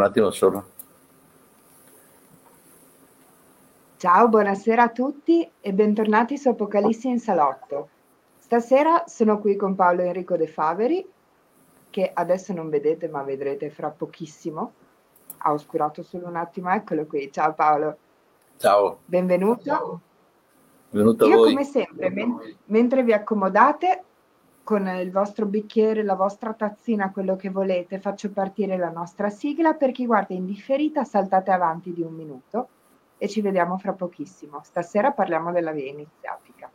un attimo solo. Ciao, buonasera a tutti e bentornati su Apocalissi in Salotto. Stasera sono qui con Paolo Enrico De Faveri, che adesso non vedete ma vedrete fra pochissimo. Ha oscurato solo un attimo, eccolo qui. Ciao Paolo. Ciao. Benvenuto. Benvenuto Io a voi. come sempre, men- mentre vi accomodate con il vostro bicchiere, la vostra tazzina, quello che volete, faccio partire la nostra sigla. Per chi guarda in differita, saltate avanti di un minuto e ci vediamo fra pochissimo. Stasera parliamo della via iniziatica.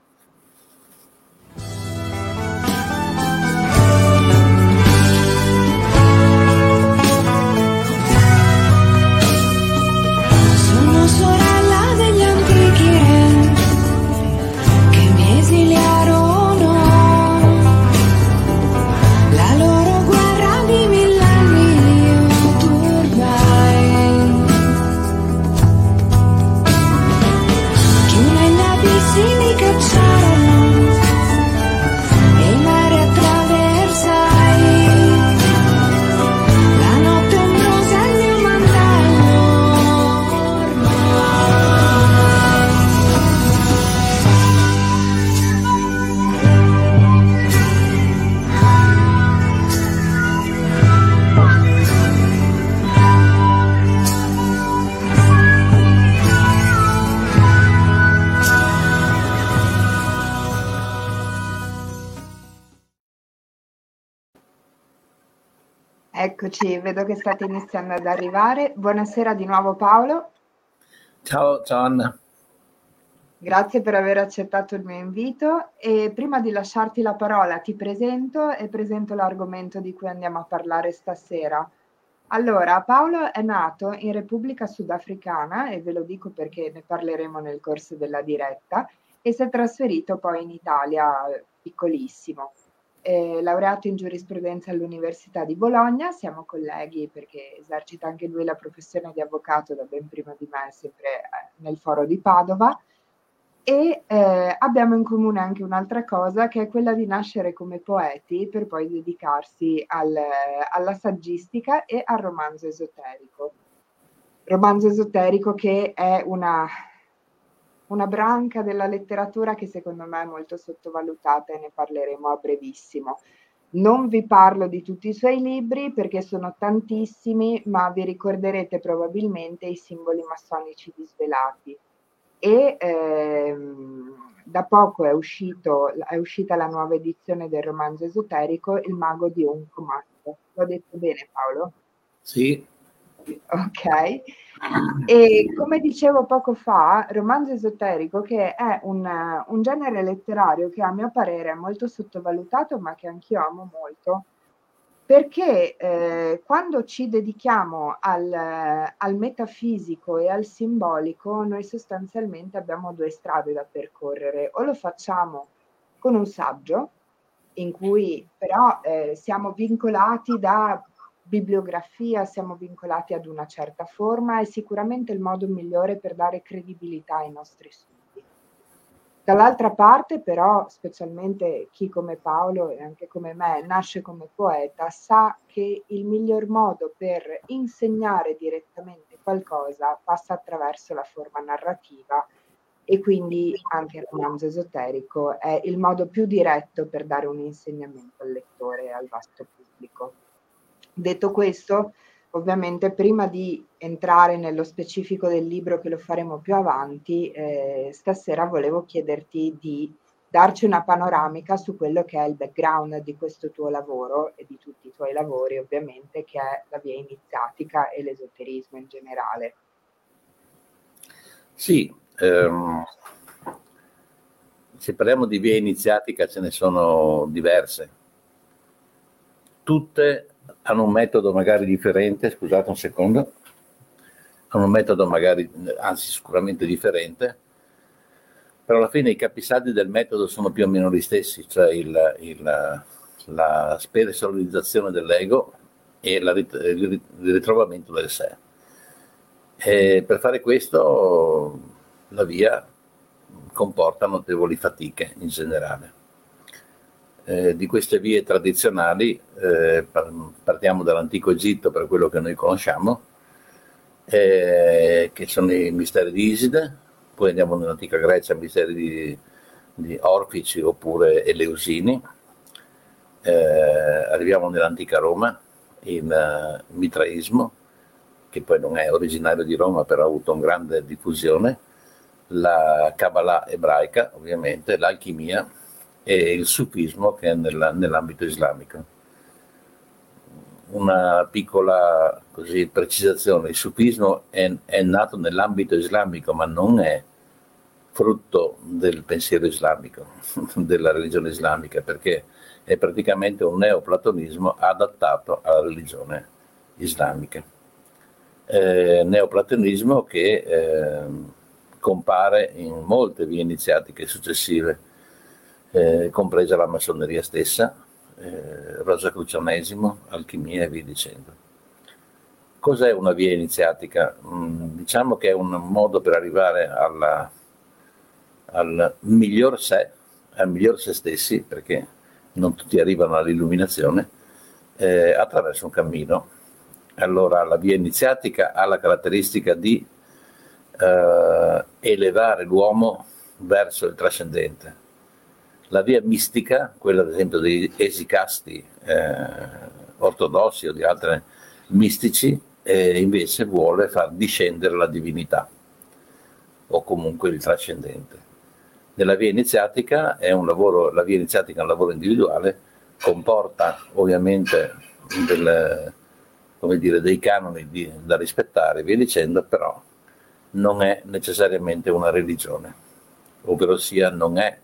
Eccoci, vedo che state iniziando ad arrivare. Buonasera di nuovo Paolo, Ciao, ciao Anna. grazie per aver accettato il mio invito e prima di lasciarti la parola ti presento e presento l'argomento di cui andiamo a parlare stasera. Allora, Paolo è nato in Repubblica Sudafricana e ve lo dico perché ne parleremo nel corso della diretta e si è trasferito poi in Italia eh, piccolissimo. È laureato in giurisprudenza all'Università di Bologna, siamo colleghi perché esercita anche lui la professione di avvocato da ben prima di me, sempre eh, nel foro di Padova. E eh, abbiamo in comune anche un'altra cosa che è quella di nascere come poeti per poi dedicarsi al- alla saggistica e al romanzo esoterico. Romanzo esoterico che è una, una branca della letteratura che secondo me è molto sottovalutata e ne parleremo a brevissimo. Non vi parlo di tutti i suoi libri perché sono tantissimi, ma vi ricorderete probabilmente i simboli massonici disvelati e ehm, da poco è, uscito, è uscita la nuova edizione del romanzo esoterico Il mago di Oncomat. L'ho detto bene Paolo? Sì, Ok. E come dicevo poco fa, romanzo esoterico che è un, un genere letterario che a mio parere è molto sottovalutato, ma che anch'io amo molto, perché eh, quando ci dedichiamo al, al metafisico e al simbolico, noi sostanzialmente abbiamo due strade da percorrere. O lo facciamo con un saggio, in cui però eh, siamo vincolati da bibliografia, siamo vincolati ad una certa forma, è sicuramente il modo migliore per dare credibilità ai nostri studi. Dall'altra parte, però, specialmente chi come Paolo e anche come me nasce come poeta, sa che il miglior modo per insegnare direttamente qualcosa passa attraverso la forma narrativa e quindi anche il romanzo esoterico è il modo più diretto per dare un insegnamento al lettore e al vasto pubblico. Detto questo, ovviamente prima di entrare nello specifico del libro che lo faremo più avanti, eh, stasera volevo chiederti di darci una panoramica su quello che è il background di questo tuo lavoro e di tutti i tuoi lavori, ovviamente, che è la via iniziatica e l'esoterismo in generale. sì. ehm, se parliamo di vie iniziatica ce ne sono diverse. Tutte hanno un metodo magari differente, scusate un secondo, hanno un metodo magari, anzi sicuramente differente, però alla fine i capisaldi del metodo sono più o meno gli stessi, cioè il, il- la spersonalizzazione dell'ego e la il ritrovamento del sé. E per fare questo la via comporta notevoli fatiche in generale. Eh, di queste vie tradizionali eh, par- partiamo dall'antico Egitto per quello che noi conosciamo eh, che sono i misteri di Iside, poi andiamo nell'antica Grecia, misteri di, di Orfici oppure Eleusini, eh, arriviamo nell'antica Roma, il uh, mitraismo, che poi non è originario di Roma, però ha avuto una grande diffusione, la Kabbalah ebraica, ovviamente, l'alchimia e il sufismo che è nella, nell'ambito islamico. Una piccola così, precisazione, il sufismo è, è nato nell'ambito islamico, ma non è frutto del pensiero islamico, della religione islamica, perché è praticamente un neoplatonismo adattato alla religione islamica. Eh, neoplatonismo che eh, compare in molte vie iniziatiche successive, eh, compresa la massoneria stessa, eh, Rosacrucianesimo, alchimia e via dicendo. Cos'è una via iniziatica? Mm, diciamo che è un modo per arrivare alla, al miglior sé, al miglior se stessi, perché non tutti arrivano all'illuminazione, eh, attraverso un cammino. Allora la via iniziatica ha la caratteristica di eh, elevare l'uomo verso il trascendente. La via mistica, quella ad esempio degli esicasti eh, ortodossi o di altri mistici, eh, invece vuole far discendere la divinità o comunque il trascendente. Nella via iniziatica è un lavoro, la via iniziatica è un lavoro individuale, comporta ovviamente del, dire, dei canoni di, da rispettare, via dicendo, però non è necessariamente una religione, ovvero sia non è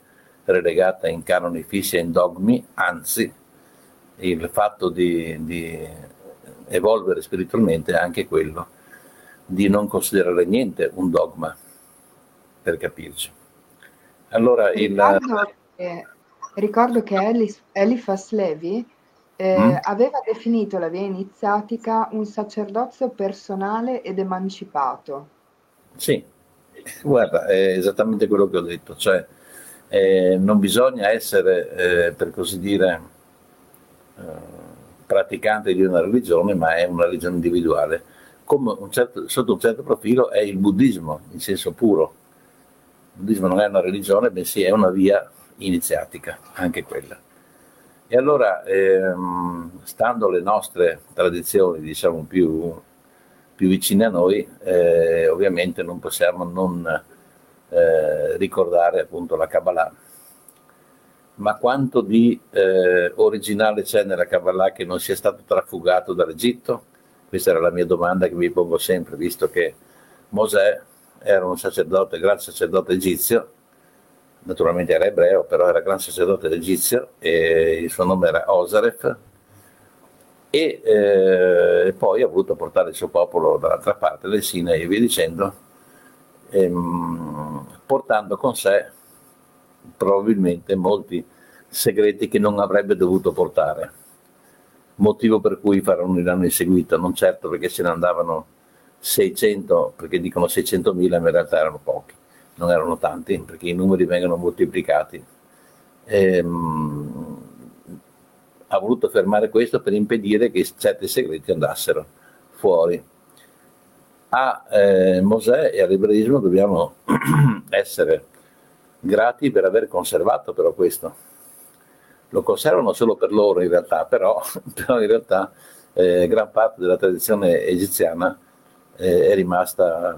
relegata in canoni fissi e in dogmi, anzi il fatto di, di evolvere spiritualmente è anche quello di non considerare niente un dogma, per capirci. Allora, il... ricordo, che, ricordo che Elis, Eliphas Levi eh, mm? aveva definito la via iniziatica un sacerdozio personale ed emancipato. Sì, guarda, è esattamente quello che ho detto, cioè eh, non bisogna essere, eh, per così dire, eh, praticante di una religione, ma è una religione individuale. Un certo, sotto un certo profilo è il buddismo, in senso puro il buddismo non è una religione, bensì è una via iniziatica, anche quella. E allora, ehm, stando alle nostre tradizioni, diciamo, più, più vicine a noi, eh, ovviamente non possiamo non eh, ricordare appunto la Kabbalah. Ma quanto di eh, originale c'è nella Kabbalah che non sia stato trafugato dall'Egitto? Questa era la mia domanda che mi pongo sempre, visto che Mosè era un sacerdote, gran sacerdote egizio, naturalmente era ebreo, però era gran sacerdote egizio e il suo nome era Osaref e eh, poi ha voluto portare il suo popolo dall'altra parte del Sinai e via dicendo, ehm, portando con sé probabilmente molti segreti che non avrebbe dovuto portare, motivo per cui i faraoni l'hanno inseguito, non certo perché se ne andavano 600, perché dicono 600.000, ma in realtà erano pochi, non erano tanti, perché i numeri vengono moltiplicati. Ehm, ha voluto fermare questo per impedire che certi segreti andassero fuori. A eh, Mosè e all'ebraismo dobbiamo essere grati per aver conservato però questo. Lo conservano solo per loro in realtà, però, però in realtà eh, gran parte della tradizione egiziana eh, è rimasta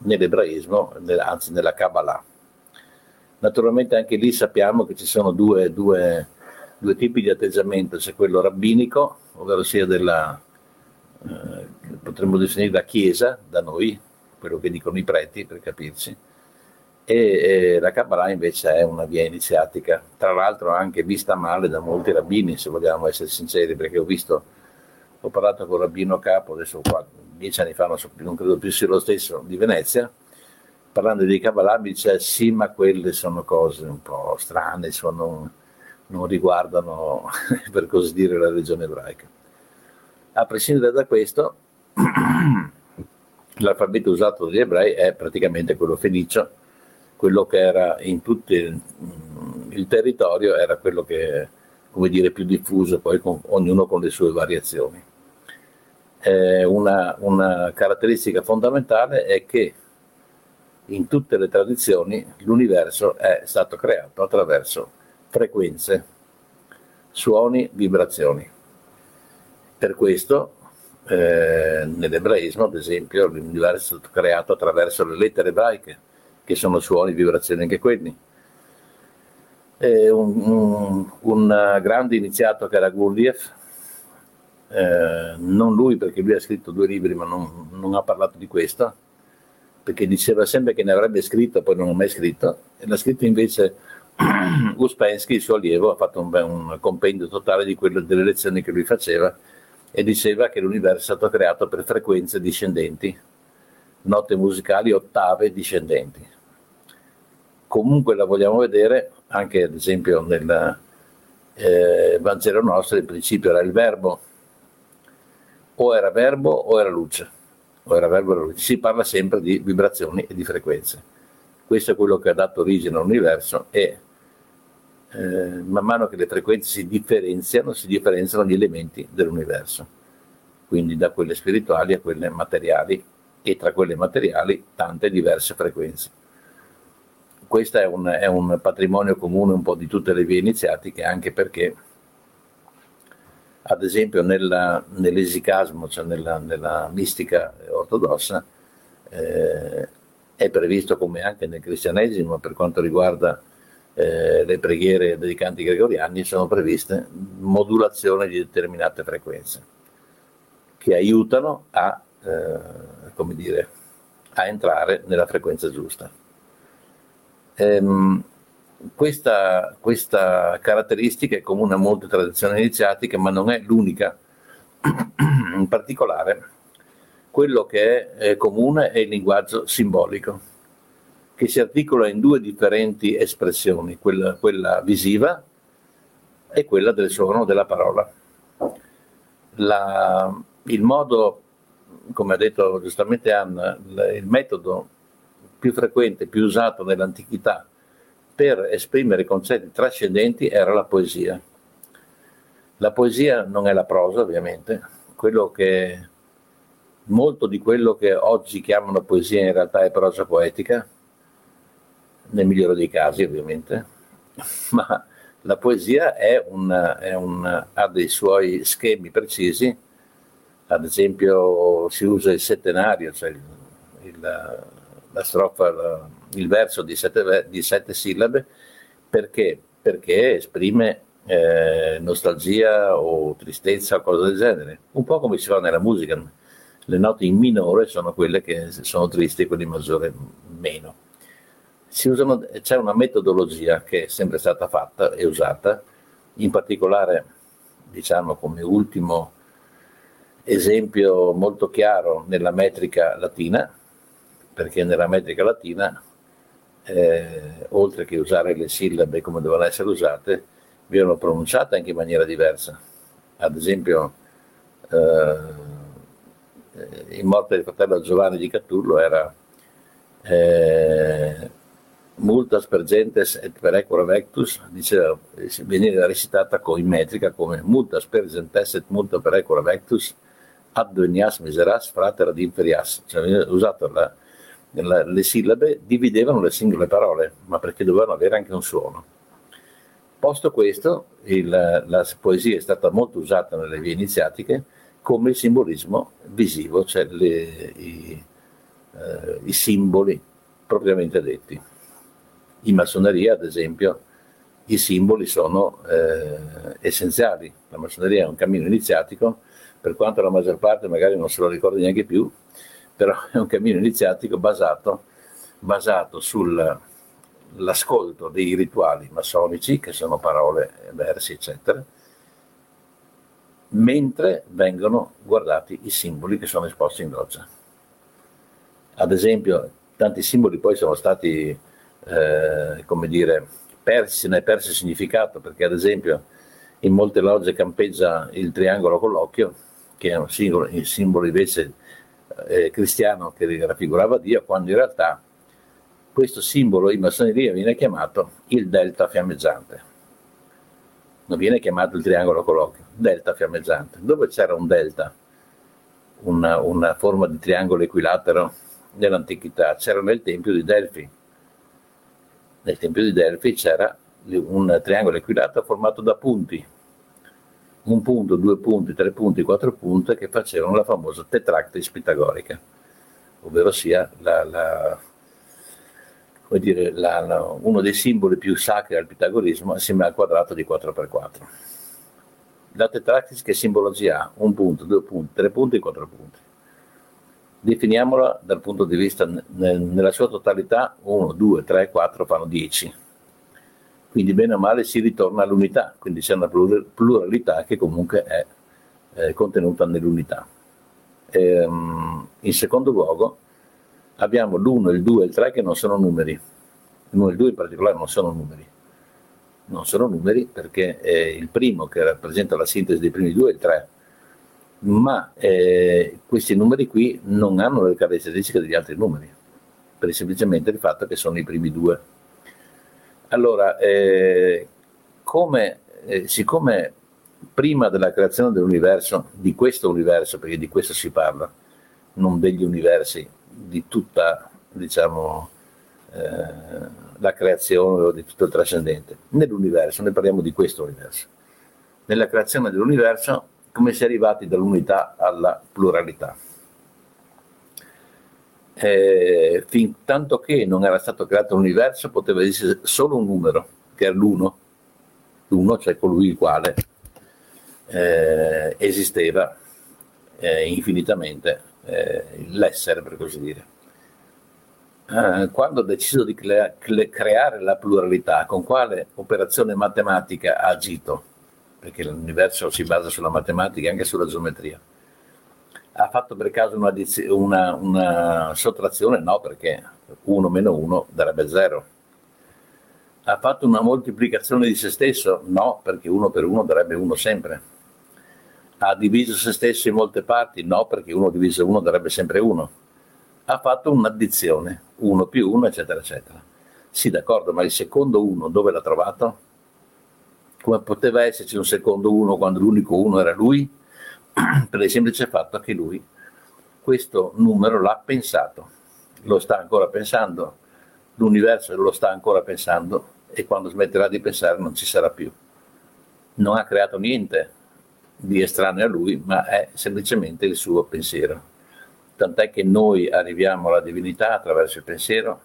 nell'ebraismo, anzi nella Kabbalah. Naturalmente anche lì sappiamo che ci sono due, due, due tipi di atteggiamento, c'è quello rabbinico, ovvero sia della, eh, potremmo definire la Chiesa da noi, quello che dicono i preti per capirci, e, e la Kabbalah invece è una via iniziatica, tra l'altro anche vista male da molti rabbini, se vogliamo essere sinceri, perché ho visto, ho parlato con il rabbino capo, adesso qua, dieci anni fa, non, so, non credo più sia lo stesso, di Venezia, parlando di Kabbalah mi dice sì ma quelle sono cose un po' strane, sono, non riguardano per così dire la religione ebraica. A prescindere da questo, l'alfabeto usato dagli ebrei è praticamente quello fenicio, quello che era in tutto il, il territorio era quello che come dire più diffuso, poi con, ognuno con le sue variazioni. eh, una, una caratteristica fondamentale è che in tutte le tradizioni l'universo è stato creato attraverso frequenze, suoni, vibrazioni. Per questo eh, nell'ebraismo, ad esempio, l'universo è stato creato attraverso le lettere ebraiche, che sono suoni, vibrazioni anche quelli. Un, un, un, grande iniziato che era Gurdjieff, eh, non lui perché lui ha scritto due libri ma non, non, ha parlato di questo, perché diceva sempre che ne avrebbe scritto, poi non ha mai scritto, e l'ha scritto invece Uspensky, il suo allievo, ha fatto un, un compendio totale di quello, delle lezioni che lui faceva e diceva che l'universo è stato creato per frequenze discendenti, note musicali, ottave discendenti. Comunque la vogliamo vedere anche ad esempio nel eh, Vangelo nostro, il principio era il verbo, o era verbo o era luce, o era verbo o era luce. Si parla sempre di vibrazioni e di frequenze. Questo è quello che ha dato origine all'universo e eh, man mano che le frequenze si differenziano, si differenziano gli elementi dell'universo, quindi da quelle spirituali a quelle materiali e tra quelle materiali tante diverse frequenze. Questo è un, è un patrimonio comune un po' di tutte le vie iniziatiche, anche perché ad esempio nella, nell'esicasmo, cioè nella, nella mistica ortodossa, eh, è previsto come anche nel cristianesimo per quanto riguarda eh, le preghiere dei canti gregoriani sono previste modulazioni di determinate frequenze che aiutano a, eh, dire, a entrare nella frequenza giusta. Ehm, questa, questa, caratteristica è comune a molte tradizioni iniziatiche, ma non è l'unica. In particolare, quello che è comune è il linguaggio simbolico che si articola in due differenti espressioni, quella, quella visiva e quella del suono della parola. La, il modo, come ha detto giustamente Anna, il metodo più frequente, più usato nell'antichità per esprimere concetti trascendenti era la poesia. La poesia non è la prosa, ovviamente, che molto di quello che oggi chiamano poesia in realtà è prosa poetica, nel migliore dei casi ovviamente, ma la poesia è un, è un, ha dei suoi schemi precisi, ad esempio si usa il settenario, cioè il, il, la strofa, la, il verso di sette, di sette, sillabe, perché? Perché esprime eh, nostalgia o tristezza o cose del genere, un po' come si fa nella musica, le note in minore sono quelle che sono tristi, quelle in maggiore meno usano, c'è una metodologia che è sempre stata fatta e usata, in particolare diciamo come ultimo esempio molto chiaro nella metrica latina, perché nella metrica latina, eh, oltre che usare le sillabe come devono essere usate, vengono pronunciate anche in maniera diversa. Ad esempio, eh, in morte del fratello Giovanni di Catullo era eh, multas per gentes et per ecora vectus, diceva, veniva recitata con, in metrica come multas per gentes et multa per ecora vectus, ad miseras frater ad inferias, cioè usato la, la, le sillabe, dividevano le singole parole, ma perché dovevano avere anche un suono. Posto questo, il, la poesia è stata molto usata nelle vie iniziatiche come simbolismo visivo, cioè le, i, eh, i simboli propriamente detti. In massoneria, ad esempio, i simboli sono eh, essenziali. La massoneria è un cammino iniziatico, per quanto la maggior parte magari non se lo ricorda neanche più, però è un cammino iniziatico basato, basato sull'ascolto dei rituali massonici, che sono parole, versi, eccetera, mentre vengono guardati i simboli che sono esposti in loggia. Ad esempio, tanti simboli poi sono stati eh, come dire, persi, ne è perso il significato, perché ad esempio in molte logge campeggia il triangolo con l'occhio, che è un simbolo, un simbolo invece eh, cristiano che raffigurava Dio, quando in realtà questo simbolo in massoneria viene chiamato il delta fiammeggiante. Non viene chiamato il triangolo con l'occhio, delta fiammeggiante. Dove c'era un delta, una, una forma di triangolo equilatero nell'antichità? C'era nel Tempio di Delfi. Nel Tempio di Delfi c'era un triangolo equilatero formato da punti, un punto, due punti, tre punti, quattro punti che facevano la famosa tetractis pitagorica, ovvero sia la, la, dire, la, uno dei simboli più sacri al pitagorismo assieme al quadrato di 4x4. La tetractis che simbologia ha? Un punto, due punti, tre punti, quattro punti. Definiamola dal punto di vista nella sua totalità 1, 2, 3, 4 fanno 10 quindi bene o male si ritorna all'unità, quindi c'è una pluralità che comunque è eh, contenuta nell'unità. Ehm, in secondo luogo abbiamo l'1, il 2 e il 3 che non sono numeri, l'1 e il 2 in particolare non sono numeri, non sono numeri perché eh, il primo che rappresenta la sintesi dei primi due è il 3, ma eh, questi numeri qui non hanno le caratteristiche degli altri numeri, per semplicemente il fatto che sono i primi due allora, eh, come, eh, siccome prima della creazione dell'universo, di questo universo, perché di questo si parla, non degli universi, di tutta, diciamo, eh, la creazione o di tutto il trascendente, nell'universo, noi parliamo di questo universo. Nella creazione dell'universo, come si è arrivati dall'unità alla pluralità? eh, fin tanto che non era stato creato l'universo poteva essere solo un numero, che è l'uno, l'uno, cioè colui il quale eh, esisteva eh, infinitamente, eh, l'essere per così dire. Eh, quando ha deciso di crea- creare la pluralità, con quale operazione matematica ha agito? Perché l'universo si basa sulla matematica e anche sulla geometria ha fatto per caso una, una, una sottrazione? No, perché 1 meno 1 darebbe 0. Ha fatto una moltiplicazione di se stesso? No, perché 1 per 1 darebbe 1 sempre. Ha diviso se stesso in molte parti? No, perché 1 diviso 1 darebbe sempre 1. Ha fatto un'addizione, 1 più 1, eccetera, eccetera. Sì, d'accordo, ma il secondo 1 dove l'ha trovato? Come poteva esserci un secondo 1 quando l'unico 1 era lui? per il semplice fatto che lui questo numero l'ha pensato, lo sta ancora pensando, l'universo lo sta ancora pensando e quando smetterà di pensare non ci sarà più. Non ha creato niente di estraneo a lui, ma è semplicemente il suo pensiero. Tant'è che noi arriviamo alla divinità attraverso il pensiero,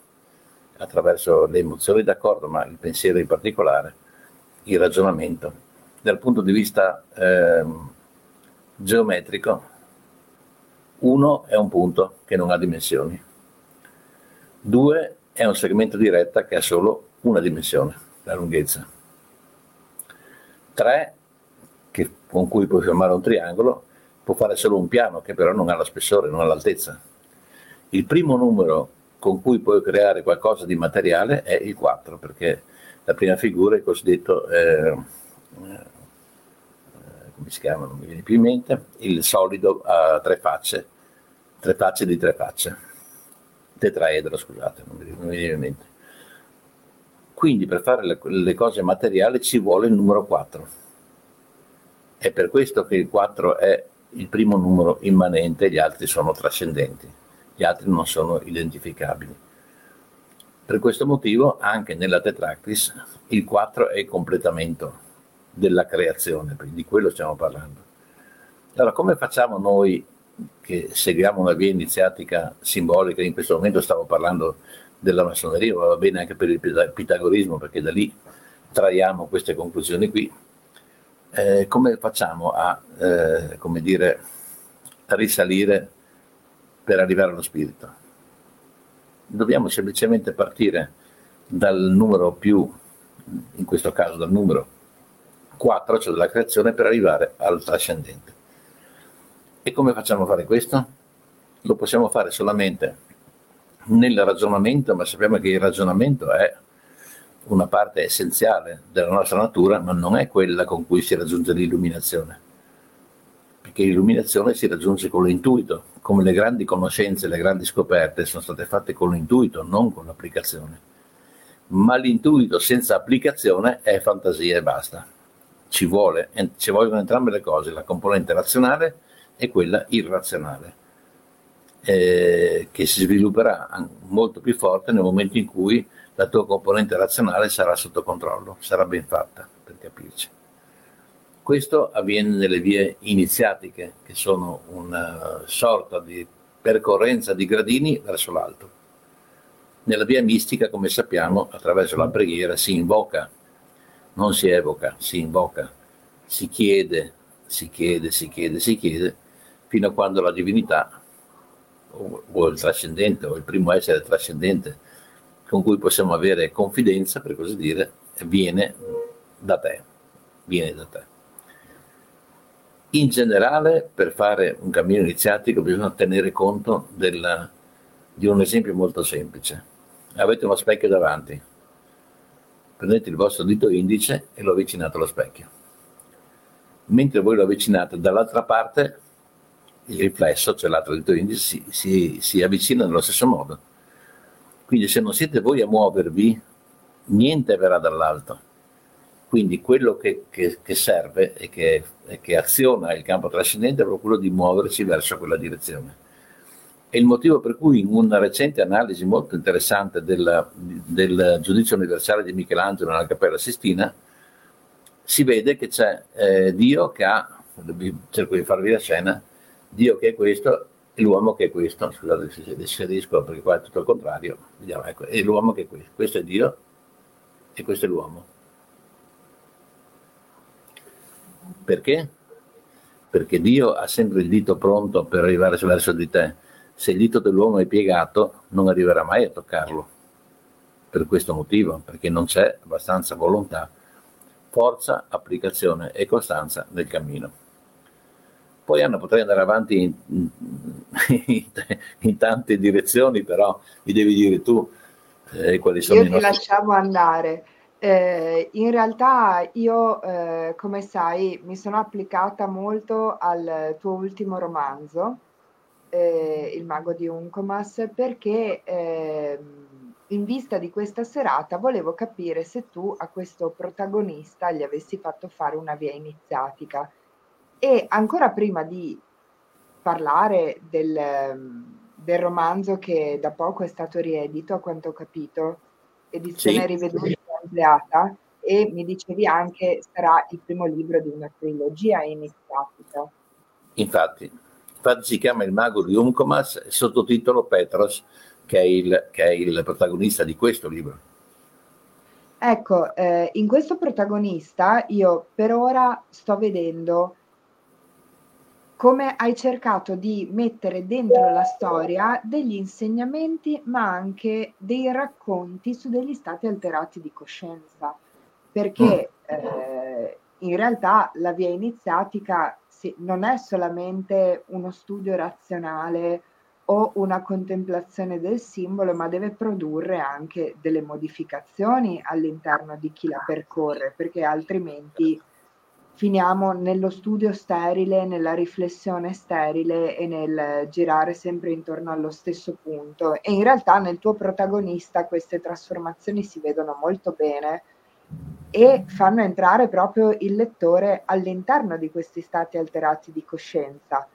attraverso le emozioni, d'accordo, ma il pensiero in particolare, il ragionamento. Dal punto di vista eh, geometrico, uno è un punto che non ha dimensioni, due è un segmento di retta che ha solo una dimensione, la lunghezza, tre, che, con cui puoi formare un triangolo, può fare solo un piano che però non ha la spessore, non ha l'altezza. Il primo numero con cui puoi creare qualcosa di materiale è il 4, perché la prima figura è il cosiddetto eh, come si chiama, non mi viene più in mente, il solido a tre facce, tre facce di tre facce, tetraedro, scusate, non mi, non mi viene in mente. Quindi per fare le, le cose materiali ci vuole il numero 4. È per questo che il 4 è il primo numero immanente, gli altri sono trascendenti, gli altri non sono identificabili. Per questo motivo anche nella Tetractis il 4 è il completamento della creazione, di quello stiamo parlando. Allora, come facciamo noi che seguiamo una via iniziatica simbolica, in questo momento stavo parlando della massoneria, ma va bene anche per il pitagorismo, perché da lì traiamo queste conclusioni qui, eh, come facciamo a, eh, come dire, a risalire per arrivare allo spirito? Dobbiamo semplicemente partire dal numero più, in questo caso dal numero 4, cioè della creazione, per arrivare al trascendente. E come facciamo a fare questo? Lo possiamo fare solamente nel ragionamento, ma sappiamo che il ragionamento è una parte essenziale della nostra natura, ma non è quella con cui si raggiunge l'illuminazione. Perché l'illuminazione si raggiunge con l'intuito, come le grandi conoscenze, le grandi scoperte sono state fatte con l'intuito, non con l'applicazione. Ma l'intuito senza applicazione è fantasia e basta ci, vuole, ci vogliono entrambe le cose, la componente razionale è quella irrazionale, eh, che si svilupperà molto più forte nel momento in cui la tua componente razionale sarà sotto controllo, sarà ben fatta, per capirci. Questo avviene nelle vie iniziatiche, che sono una sorta di percorrenza di gradini verso l'alto. Nella via mistica, come sappiamo, attraverso la preghiera si invoca, non si evoca, si invoca, si chiede, si chiede, si chiede, si chiede, fino a quando la divinità o, il trascendente o il primo essere trascendente con cui possiamo avere confidenza, per così dire, viene da te, viene da te. In generale, per fare un cammino iniziatico bisogna tenere conto della, di un esempio molto semplice. Avete uno specchio davanti, prendete il vostro dito indice e lo avvicinate allo specchio. Mentre voi lo avvicinate dall'altra parte, il riflesso, cioè l'altro dito indice, si, si, si avvicina nello stesso modo. Quindi se non siete voi a muovervi, niente verrà dall'alto quindi quello che, che, che serve e che, che, aziona il campo trascendente è proprio quello di muoversi verso quella direzione. È il motivo per cui in una recente analisi molto interessante del, del giudizio universale di Michelangelo nella Cappella Sistina si vede che c'è eh, Dio che ha, cerco di farvi la scena, Dio che è questo e l'uomo che è questo, scusate se, se riesco perché qua è tutto il contrario, vediamo, ecco, è l'uomo che è questo, questo è Dio e questo è l'uomo Perché? Perché Dio ha sempre il dito pronto per arrivare verso di te. Se il dito dell'uomo è piegato, non arriverà mai a toccarlo. Per questo motivo, perché non c'è abbastanza volontà, forza, applicazione e costanza nel cammino. Poi Anna potrei andare avanti in, in, in tante direzioni, però mi devi dire tu eh, quali sono Io i ti nostri... lasciamo andare. Eh, in realtà io, eh, come sai, mi sono applicata molto al tuo ultimo romanzo, eh, Il mago di Uncomas, perché ehm, in vista di questa serata volevo capire se tu a questo protagonista gli avessi fatto fare una via iniziatica. E ancora prima di parlare del, del romanzo che da poco è stato riedito, a quanto ho capito, edizione Sì. riveduta ampliata e mi dicevi anche sarà il primo libro di una trilogia iniziatica. Infatti, infatti si chiama Il mago di Umcomas, sottotitolo Petros, che è il, che è il protagonista di questo libro. Ecco, eh, in questo protagonista io per ora sto vedendo come hai cercato di mettere dentro la storia degli insegnamenti, ma anche dei racconti su degli stati alterati di coscienza, perché eh, in realtà la via iniziatica sì, non è solamente uno studio razionale o una contemplazione del simbolo, ma deve produrre anche delle modificazioni all'interno di chi la percorre, perché altrimenti finiamo nello studio sterile, nella riflessione sterile e nel girare sempre intorno allo stesso punto. E in realtà nel tuo protagonista queste trasformazioni si vedono molto bene e fanno entrare proprio il lettore all'interno di questi stati alterati di coscienza.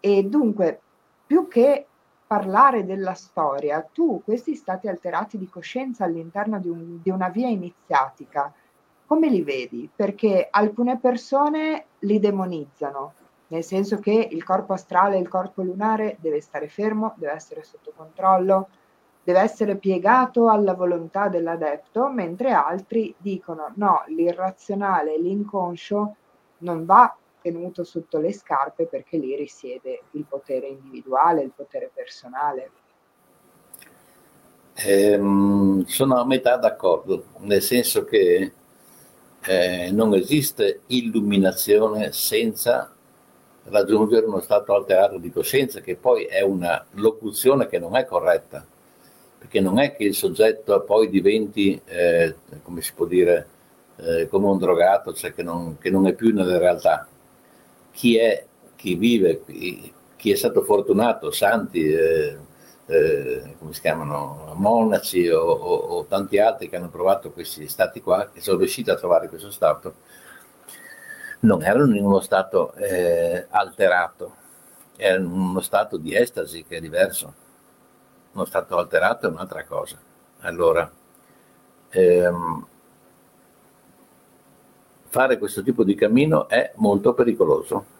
E dunque, più che parlare della storia, tu questi stati alterati di coscienza all'interno di, un, di una via iniziatica, come li vedi? Perché alcune persone li demonizzano, nel senso che il corpo astrale il corpo lunare deve stare fermo, deve essere sotto controllo, deve essere piegato alla volontà dell'adepto, mentre altri dicono no, l'irrazionale, l'inconscio non va tenuto sotto le scarpe perché lì risiede il potere individuale, il potere personale. Ehm, sono a metà d'accordo, nel senso che eh, non esiste illuminazione senza raggiungere uno stato alterato di coscienza, che poi è una locuzione che non è corretta, perché non è che il soggetto poi diventi, eh, come si può dire, eh, come un drogato, cioè che non, che non è più nella realtà. Chi è, chi vive, chi, chi è stato fortunato, santi, eh, eh, come si chiamano, monaci o, o, o tanti altri che hanno provato questi stati qua, che sono riusciti a trovare questo stato, non erano in uno stato eh, alterato, è uno stato di estasi che è diverso, uno stato alterato è un'altra cosa. Allora, ehm, fare questo tipo di cammino è molto pericoloso.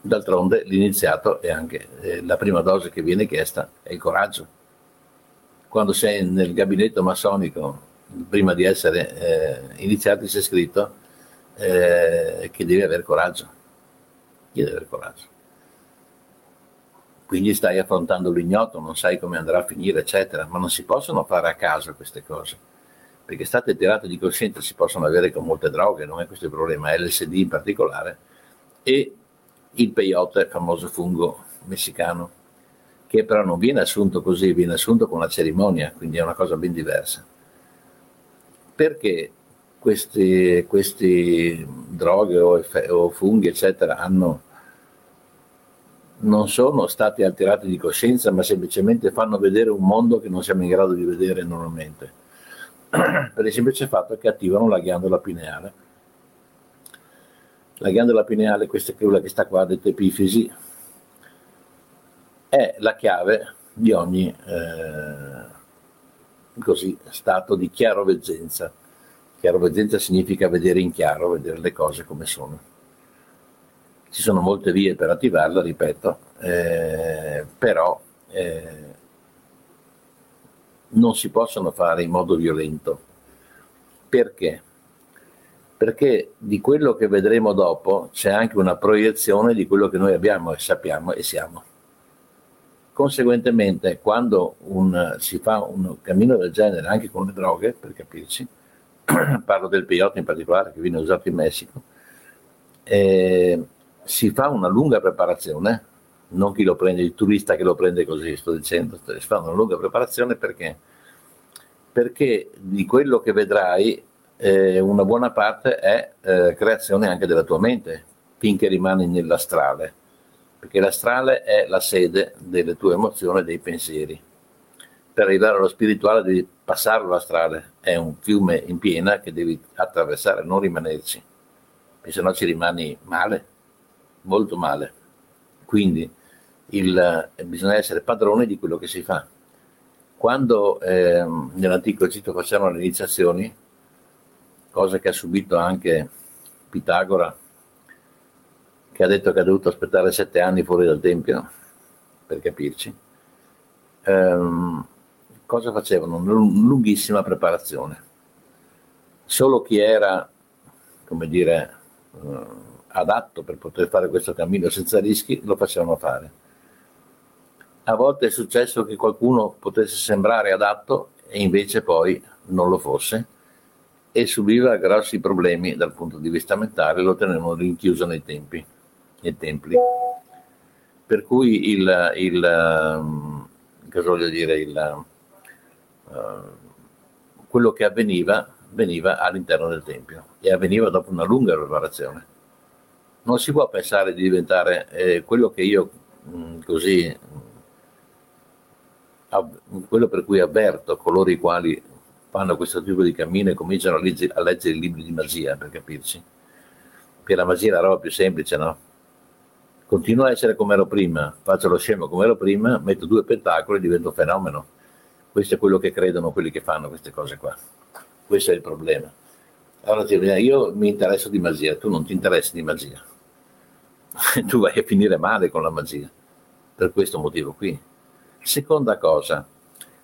D'altronde l'iniziato è anche eh, la prima dose che viene chiesta è il coraggio. Quando sei nel gabinetto massonico, prima di essere eh, iniziati, c'è scritto eh, che devi avere coraggio. Devi avere coraggio. Quindi stai affrontando l'ignoto, non sai come andrà a finire, eccetera, ma non si possono fare a caso queste cose perché state tirate di coscienza si possono avere con molte droghe, non è questo il problema, LSD in particolare, e il peyote, il famoso fungo messicano, che però non viene assunto così, viene assunto con una cerimonia, quindi è una cosa ben diversa. Perché questi, questi droghe o, o funghi, eccetera, hanno non sono stati alterati di coscienza, ma semplicemente fanno vedere un mondo che non siamo in grado di vedere normalmente per il semplice fatto che attivano la ghiandola pineale. La ghiandola pineale, questa quella che sta qua, detta epifisi, è la chiave di ogni eh, così, stato di chiaroveggenza. Chiaroveggenza significa vedere in chiaro, vedere le cose come sono. Ci sono molte vie per attivarla, ripeto, eh, però eh, non si possono fare in modo violento. Perché? Perché di quello che vedremo dopo c'è anche una proiezione di quello che noi abbiamo e sappiamo e siamo. Conseguentemente, quando un, si fa un cammino del genere, anche con le droghe, per capirci, parlo del peyote in particolare che viene usato in Messico, eh, si fa una lunga preparazione non chi lo prende, il turista che lo prende così, sto dicendo, si fa una lunga preparazione perché? Perché di quello che vedrai eh, una buona parte è eh, creazione anche della tua mente, finché rimani nell'astrale, perché l'astrale è la sede delle tue emozioni e dei pensieri. Per arrivare allo spirituale devi passare l'astrale, è un fiume in piena che devi attraversare, non rimanerci, perché se no ci rimani male, molto male. Quindi il, bisogna essere padroni di quello che si fa. Quando eh, nell'antico Egitto facevano le iniziazioni, cosa che ha subito anche Pitagora, che ha detto che ha dovuto aspettare sette anni fuori dal Tempio, per capirci, ehm, cosa facevano? Una lunghissima preparazione. Solo chi era, come dire, eh, adatto per poter fare questo cammino senza rischi lo facevano fare a volte è successo che qualcuno potesse sembrare adatto e invece poi non lo fosse e subiva grossi problemi dal punto di vista mentale, lo tenevano rinchiuso nei tempi, nei templi. Per cui il, il um, cosa voglio dire, il, uh, quello che avveniva veniva all'interno del tempio e avveniva dopo una lunga preparazione. Non si può pensare di diventare eh, quello che io mh, mm, così quello per cui avverto coloro i quali fanno questo tipo di cammino e cominciano a, legge, a leggere i libri di magia, per capirci. Perché la magia è la roba più semplice, no? Continuo a essere come ero prima, faccio lo scemo come ero prima, metto due pentacoli e divento fenomeno. Questo è quello che credono quelli che fanno queste cose qua. Questo è il problema. Allora io mi interesso di magia, tu non ti interessi di magia. tu vai a finire male con la magia, per questo motivo qui. Seconda cosa,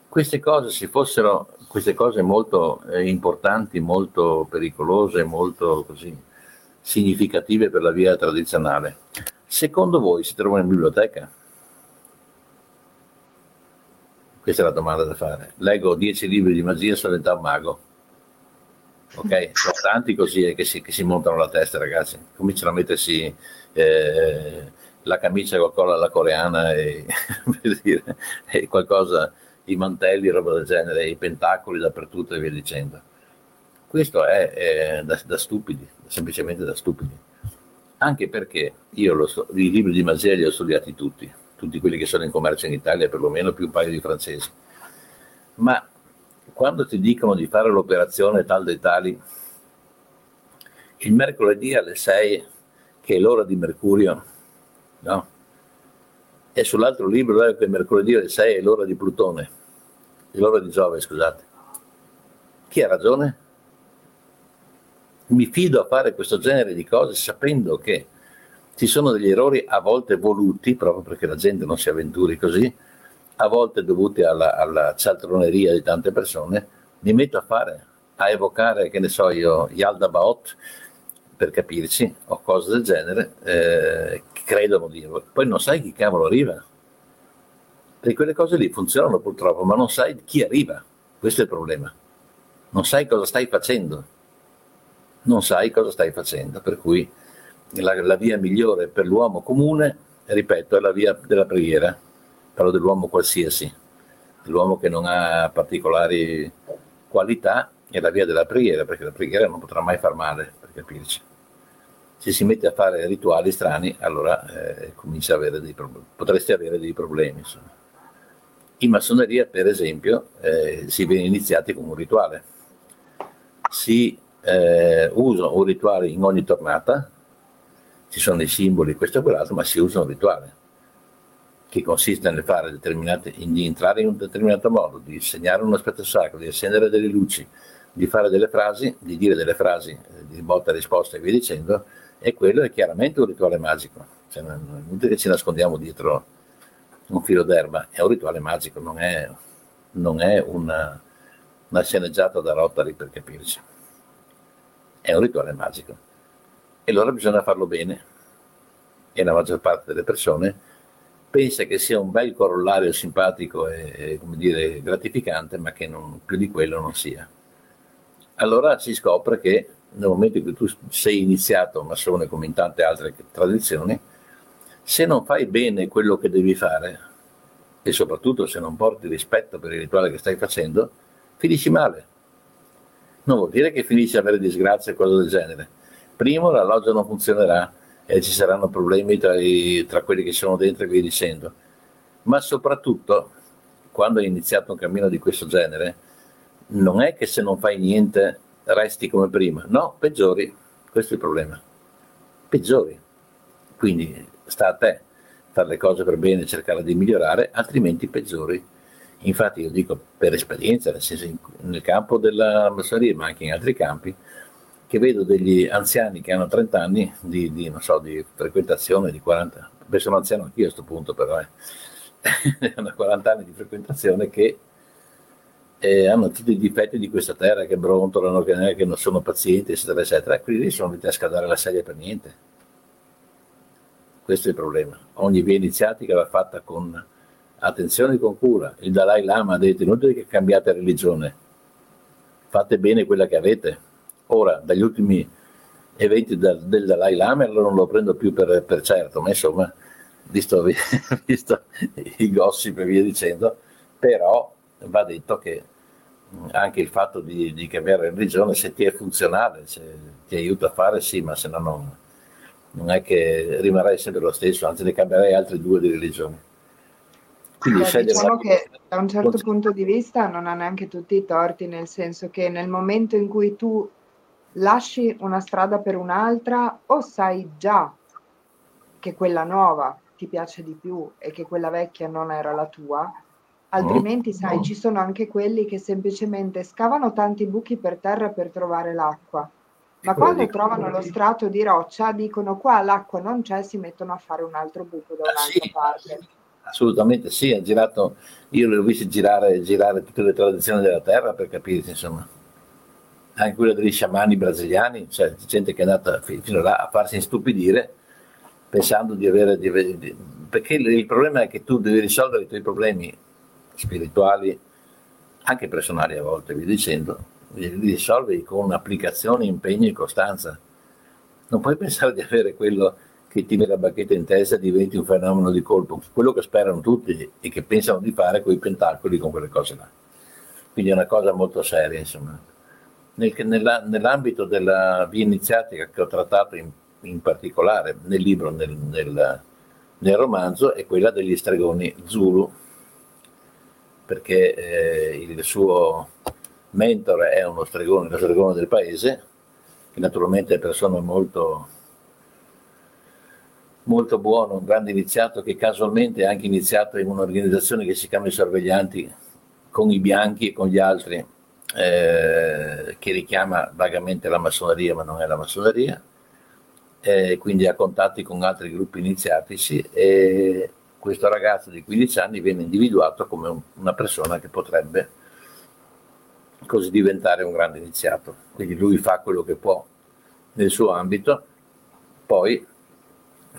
queste cose se fossero queste cose molto eh, importanti, molto pericolose, molto così significative per la via tradizionale, secondo voi si trovano in biblioteca? Questa è la domanda da fare. Leggo dieci libri di magia, un mago. Ok? Sono tanti così eh, che si, che si montano la testa, ragazzi. Cominciano a mettersi eh, la camicia con colla alla coreana e, dire, e qualcosa, i mantelli, roba del genere, i pentacoli dappertutto e via dicendo. Questo è, è da, da, stupidi, semplicemente da stupidi. Anche perché io sto, i libri di magia li ho studiati tutti, tutti quelli che sono in commercio in Italia, perlomeno più un paio di francesi. Ma quando ti dicono di fare l'operazione tal dei tali, il mercoledì alle 6, che è l'ora di Mercurio, no? E sull'altro libro, eh, che mercoledì alle 6 è l'ora di Plutone, è l'ora di Giove, scusate. Chi ha ragione? Mi fido a fare questo genere di cose sapendo che ci sono degli errori a volte voluti, proprio perché la gente non si avventuri così, a volte dovuti alla, alla cialtroneria di tante persone, mi metto a fare, a evocare, che ne so io, Yaldabaoth, per capirci, o cose del genere, eh, credono dirlo. Poi non sai chi cavolo arriva. Perché quelle cose lì funzionano purtroppo, ma non sai chi arriva. Questo è il problema. Non sai cosa stai facendo. Non sai cosa stai facendo, per cui la, la via migliore per l'uomo comune, ripeto, è la via della preghiera. Parlo dell'uomo qualsiasi, dell'uomo che non ha particolari qualità, è la via della preghiera, perché la preghiera non potrà mai far male, capirci. Se si mette a fare rituali strani, allora eh, comincia a avere dei problemi, potresti avere dei problemi. Insomma. In massoneria, per esempio, eh, si viene iniziati con un rituale. Si eh, usa un rituale in ogni tornata, ci sono i simboli, questo e quell'altro, ma si usa un rituale che consiste nel fare determinate, di entrare in un determinato modo, di segnare un aspetto sacro, di accendere delle luci, di fare delle frasi, di dire delle frasi eh, di botta e risposta e via dicendo, e quello è chiaramente un rituale magico. Cioè, non è inutile che ci nascondiamo dietro un filo d'erba, è un rituale magico, non è, non è una, una sceneggiata da Rotary per capirci. È un rituale magico. E allora bisogna farlo bene. E la maggior parte delle persone pensa che sia un bel corollario simpatico e, come dire, gratificante, ma che non, più di quello non sia. Allora si scopre che nel momento in cui tu sei iniziato massone come in tante altre tradizioni, se non fai bene quello che devi fare e soprattutto se non porti rispetto per il rituale che stai facendo, finisci male. Non vuol dire che finisci a avere disgrazie e cose del genere. Primo, la loggia non funzionerà, e ci saranno problemi tra, i, tra quelli che sono dentro e via dicendo. Ma soprattutto, quando hai iniziato un cammino di questo genere, non è che se non fai niente resti come prima, no, peggiori, questo è il problema, peggiori. Quindi sta a te fare le cose per bene, cercare di migliorare, altrimenti peggiori. Infatti io dico per esperienza, nel senso nel campo della massoneria, ma anche in altri campi, che vedo degli anziani che hanno 30 anni di, di, so, di frequentazione, di 40, beh sono anziano anch'io a questo punto però, eh. hanno 40 anni di frequentazione che eh, hanno tutti i difetti di questa terra, che brontolano, che, che non sono pazienti, eccetera, eccetera, quindi sono venuti a scaldare la sedia per niente. Questo è il problema. Ogni via iniziatica va fatta con attenzione e con cura. Il Dalai Lama ha detto, inutile che cambiate religione, fate bene quella che avete Ora, dagli ultimi eventi del, del Dalai Lama allora non lo prendo più per, per certo, ma insomma, visto, visto, i gossip e via dicendo, però va detto che anche il fatto di, di cambiare religione, se ti è funzionale, se ti aiuta a fare, sì, ma se no non, non è che rimarrai sempre lo stesso, anzi ne cambierai altre due di religione. Beh, diciamo che da un certo punto di vista non ha neanche tutti i torti, nel senso che nel momento in cui tu lasci una strada per un'altra o sai già che quella nuova ti piace di più e che quella vecchia non era la tua, altrimenti sai ci sono anche quelli che semplicemente scavano tanti buchi per terra per trovare l'acqua. Ma quando trovano lo strato di roccia dicono qua l'acqua non c'è, si mettono a fare un altro buco da Ah, un'altra sì, parte. assolutamente sì, ha girato, io le ho viste girare, girare tutte le tradizioni della terra per capirci, insomma, anche quella degli sciamani brasiliani, cioè gente che è andata fi- fino là a farsi istupidire pensando di avere, di di- perché il problema è che tu devi risolvere i tuoi problemi spirituali, anche personali a volte, vi dicendo, li risolvi con applicazione, impegno e costanza. Non puoi pensare di avere quello che ti mette la bacchetta in testa e diventi un fenomeno di colpo, quello che sperano tutti e che pensano di fare con i pentacoli, con quelle cose là. Quindi è una cosa molto seria, insomma. Nel- nella- nell'ambito della via iniziatica che ho trattato in, in particolare nel libro, nel, nel- nel romanzo, è quella degli stregoni Zulu, perché eh, il suo mentore è uno stregone, lo stregone del paese, che naturalmente è persona molto molto buono, un grande iniziato che casualmente è anche iniziato in un'organizzazione che si chiama i sorveglianti con i bianchi e con gli altri, eh, che richiama vagamente la massoneria ma non è la massoneria, eh, quindi ha contatti con altri gruppi iniziatici e questo ragazzo di 15 anni viene individuato come un, una persona che potrebbe così diventare un grande iniziato. Quindi lui fa quello che può nel suo ambito, poi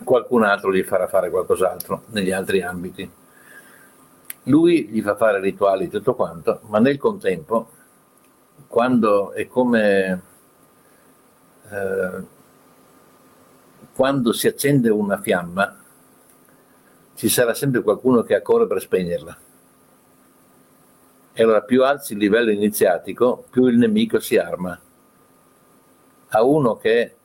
qualcun altro gli farà fare qualcos'altro negli altri ambiti. Lui gli fa fare rituali tutto quanto, ma nel contempo, quando è come eh, quando si accende una fiamma, ci sarà sempre qualcuno che accorre per spegnerla. E allora più alzi il livello iniziatico, più il nemico si arma. A uno che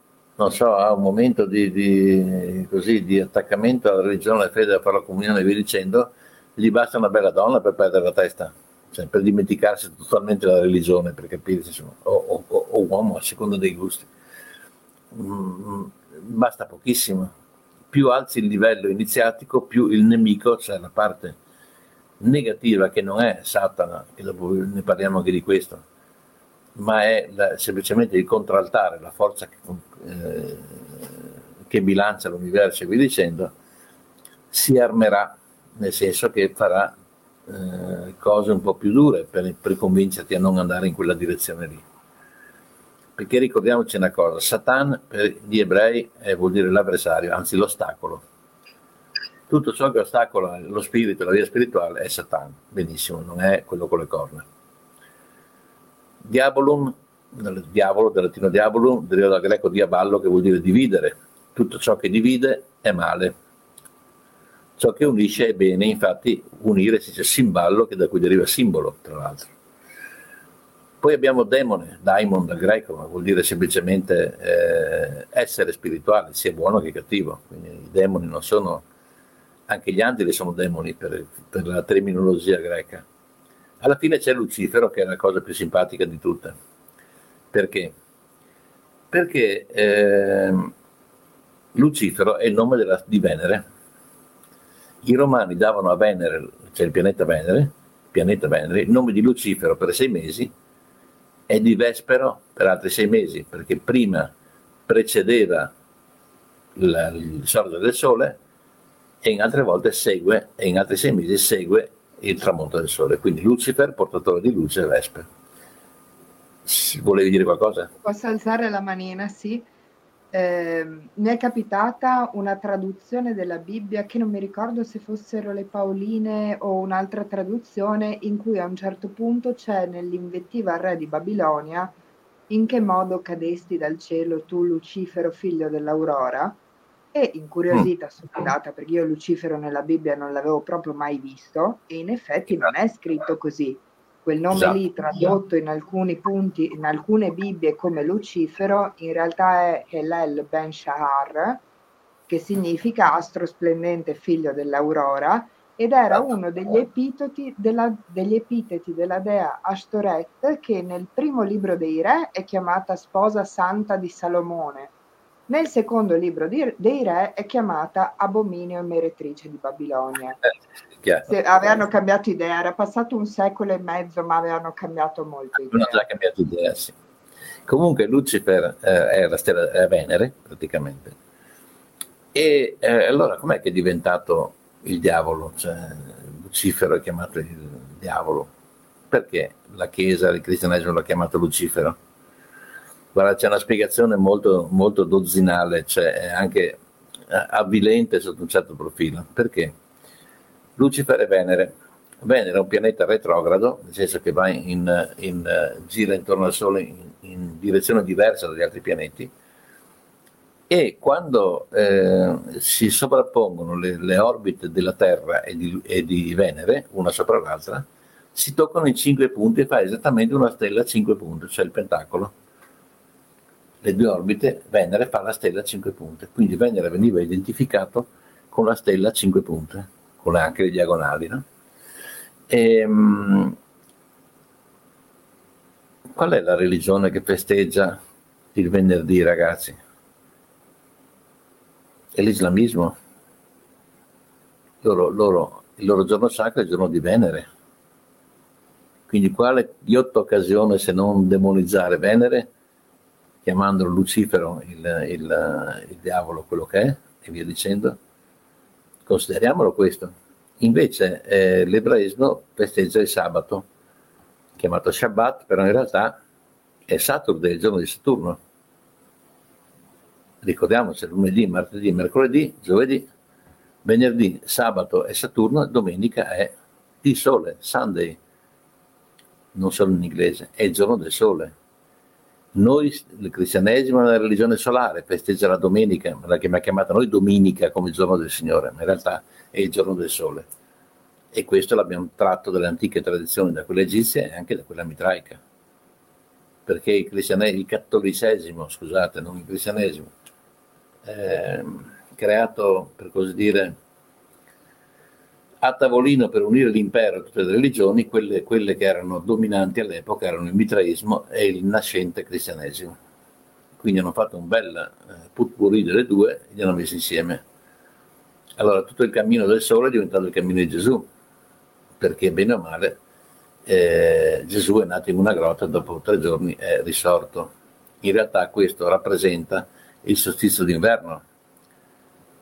non so, ha un momento di, di, così, di attaccamento alla religione, alla fede, a fare la comunione e via dicendo, gli basta una bella donna per perdere la testa, cioè per dimenticarsi totalmente la religione, per capirsi, insomma, o, o, o, uomo a seconda dei gusti. Mm, basta pochissimo. Più alzi il livello iniziatico, più il nemico, cioè la parte negativa che non è Satana, e dopo ne parliamo anche di questo, ma è la, semplicemente il contraltare, la forza che, eh, che bilancia l'universo e via dicendo, si armerà, nel senso che farà eh, cose un po' più dure per, per convincerti a non andare in quella direzione lì. Perché ricordiamoci una cosa, Satan per gli ebrei eh, vuol dire l'avversario, anzi l'ostacolo. Tutto ciò che ostacola lo spirito, la via spirituale è Satan, benissimo, non è quello con le corna. Diabolum, del diavolo, del latino diabolum, deriva dal greco diaballo che vuol dire dividere. Tutto ciò che divide è male. Ciò che unisce è bene, infatti unire si dice simballo, che da cui deriva simbolo, tra l'altro. Poi abbiamo demone, daimon dal greco, ma vuol dire semplicemente eh, essere spirituale, sia buono che cattivo. Quindi i demoni non sono, anche gli angeli sono demoni per, per la terminologia greca. Alla fine c'è Lucifero che è la cosa più simpatica di tutte. Perché? Perché eh, Lucifero è il nome della, di Venere. I romani davano a Venere, cioè il pianeta Venere, pianeta Venere, il nome di Lucifero per sei mesi e di Vespero per altri sei mesi, perché prima precedeva la, il sorgere del sole e in altre volte segue, e in altri sei mesi segue il tramonto del sole. Quindi Lucifer, portatore di luce, Vespe. Volevi dire qualcosa? Posso alzare la manina, sì. Eh, mi è capitata una traduzione della Bibbia che non mi ricordo se fossero le Paoline o un'altra traduzione in cui a un certo punto c'è nell'invettiva al re di Babilonia in che modo cadesti dal cielo tu Lucifero figlio dell'aurora e incuriosita, stupidata, perché io Lucifero nella Bibbia non l'avevo proprio mai visto, e in effetti non è scritto così. Quel nome Esatto. lì, tradotto in alcuni punti, in alcune Bibbie come Lucifero, in realtà è Helel Ben Shahar, che significa astro splendente figlio dell'aurora, ed era uno degli epiteti della, degli epiteti della dea Ashtoret, che nel primo libro dei re è chiamata sposa santa di Salomone. Nel secondo libro di- dei re è chiamata abominio e meretrice di Babilonia. Se avevano cambiato idea, era passato un secolo e mezzo, ma avevano cambiato molto idea. Hanno già cambiato idea, sì. Comunque Lucifer eh, è la stella è Venere, praticamente. E eh, allora com'è che è diventato il diavolo? Cioè, Lucifero è chiamato il diavolo. Perché la Chiesa, il cristianesimo l'ha chiamato Lucifero? Guarda, c'è una spiegazione molto, molto dozzinale, cioè anche eh, avvilente sotto un certo profilo. Perché? Lucifer è Venere. Venere è un pianeta retrogrado, nel senso che va in, in, gira intorno al Sole in, in direzione diversa dagli altri pianeti e quando eh, si sovrappongono le, le orbite della Terra e di, e di Venere, una sopra l'altra, si toccano in cinque punti e fa esattamente una stella a cinque punti, cioè il pentacolo. Le due orbite, Venere fa la stella a cinque punte, quindi Venere veniva identificato con la stella a cinque punte, con anche le diagonali. No? Ehm, qual è la religione che festeggia il venerdì, ragazzi? è l'islamismo. Loro, loro, il loro giorno sacro è il giorno di Venere. Quindi quale ghiotta occasione se non demonizzare Venere, chiamandolo Lucifero il, il, il diavolo, quello che è, e via dicendo? Consideriamolo questo. Invece eh, l'ebraismo festeggia il sabato, chiamato Shabbat, però in realtà è Saturday, il giorno di Saturno. Ricordiamoci, lunedì, martedì, mercoledì, giovedì, venerdì, sabato è Saturno, domenica è il sole, Sunday, non solo in inglese, è il giorno del sole. Noi, il cristianesimo è una religione solare, festeggia la domenica, la che mi ha chiamata noi domenica come il giorno del Signore, ma in realtà è il giorno del sole. E questo l'abbiamo tratto dalle antiche tradizioni, da quella egizia e anche da quella mitraica. Perché il, il cattolicesimo, scusate, non il cristianesimo, eh, creato, per così dire, a tavolino per unire l'impero a tutte le religioni, quelle, quelle che erano dominanti all'epoca erano il mitraismo e il nascente cristianesimo. Quindi hanno fatto un bel eh, putpurri delle due e li hanno messi insieme. Allora tutto il cammino del sole è diventato il cammino di Gesù, perché bene o male eh, Gesù è nato in una grotta e dopo tre giorni è risorto. In realtà questo rappresenta il solstizio d'inverno,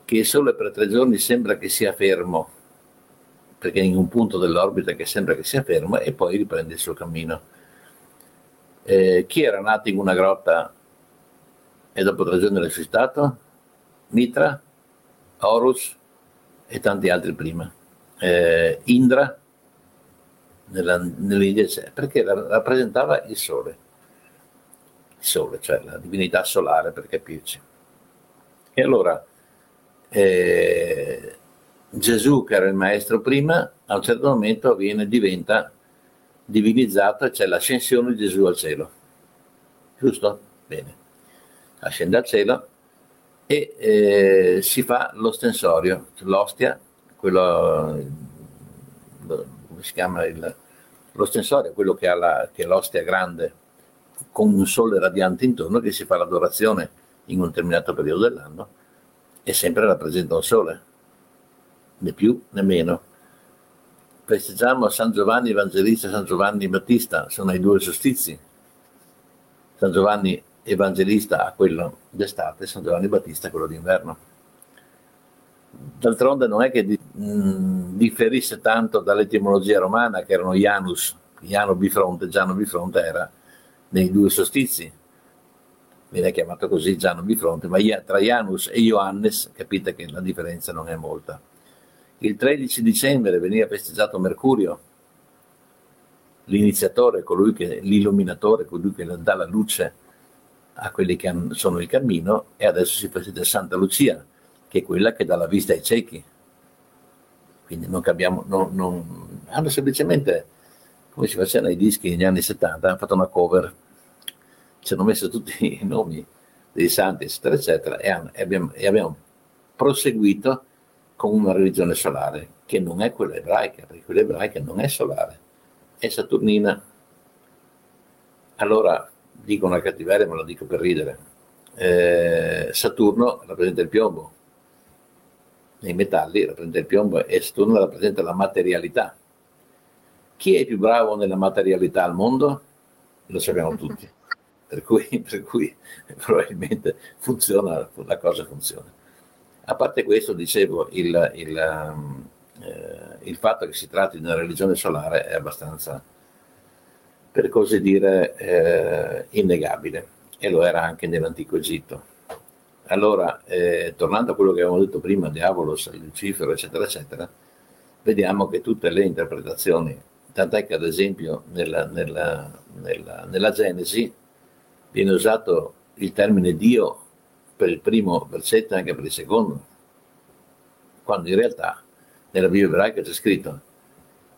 che il Sole per tre giorni sembra che sia fermo, perché in un punto dell'orbita che sembra che sia fermo e poi riprende il suo cammino. Eh, chi era nato in una grotta e dopo tre giorni è risuscitato? Mitra, Horus e tanti altri prima. Eh, Indra, nella, nell'India c'è, perché rappresentava il Sole, il Sole, cioè la divinità solare per capirci. E allora eh, Gesù, che era il maestro prima, a un certo momento viene, diventa divinizzato e c'è l'ascensione di Gesù al cielo. Giusto? Bene. Ascende al cielo e eh, si fa l'ostensorio, l'ostia, quello, come si chiama il, l'ostensorio, quello che ha la, che l'ostia grande con un sole radiante intorno che si fa l'adorazione in un determinato periodo dell'anno e sempre rappresenta un sole, né più né meno. Festeggiamo San Giovanni Evangelista e San Giovanni Battista, sono i due solstizi. San Giovanni Evangelista a quello d'estate, San Giovanni Battista a quello d'inverno. D'altronde non è che mh, differisse tanto dall'etimologia romana, che erano Janus, Iano bifronte, Giano bifronte era nei due solstizi, viene chiamato così Giano bifronte, ma tra Janus e Ioannes capite che la differenza non è molta. Il 13 dicembre veniva festeggiato Mercurio, l'iniziatore, colui che, l'illuminatore, colui che dà la luce a quelli che sono il cammino, e adesso si festeggia Santa Lucia, che è quella che dà la vista ai ciechi. Quindi non cambiamo, non, non, hanno semplicemente, come si faceva nei dischi negli anni 70, hanno fatto una cover ci hanno messo tutti i nomi dei santi, eccetera, eccetera, e, hanno, e, abbiamo, e abbiamo proseguito con una religione solare, che non è quella ebraica, perché quella ebraica non è solare, è saturnina. Allora, dico una cattiveria, ma lo dico per ridere. Eh, Saturno rappresenta il piombo, nei metalli rappresenta il piombo e Saturno rappresenta la materialità. Chi è più bravo nella materialità al mondo? Lo sappiamo tutti per cui, per cui probabilmente funziona, la cosa funziona. A parte questo, dicevo, il, il, um, eh, il fatto che si tratti di una religione solare è abbastanza, per così dire, eh, innegabile e lo era anche nell'antico Egitto. Allora, eh, tornando a quello che avevamo detto prima, Diavolos, Lucifero, eccetera, eccetera, vediamo che tutte le interpretazioni, tant'è che ad esempio nella, nella, nella, nella Genesi viene usato il termine Dio per il primo versetto e anche per il secondo, quando in realtà nella Bibbia ebraica c'è scritto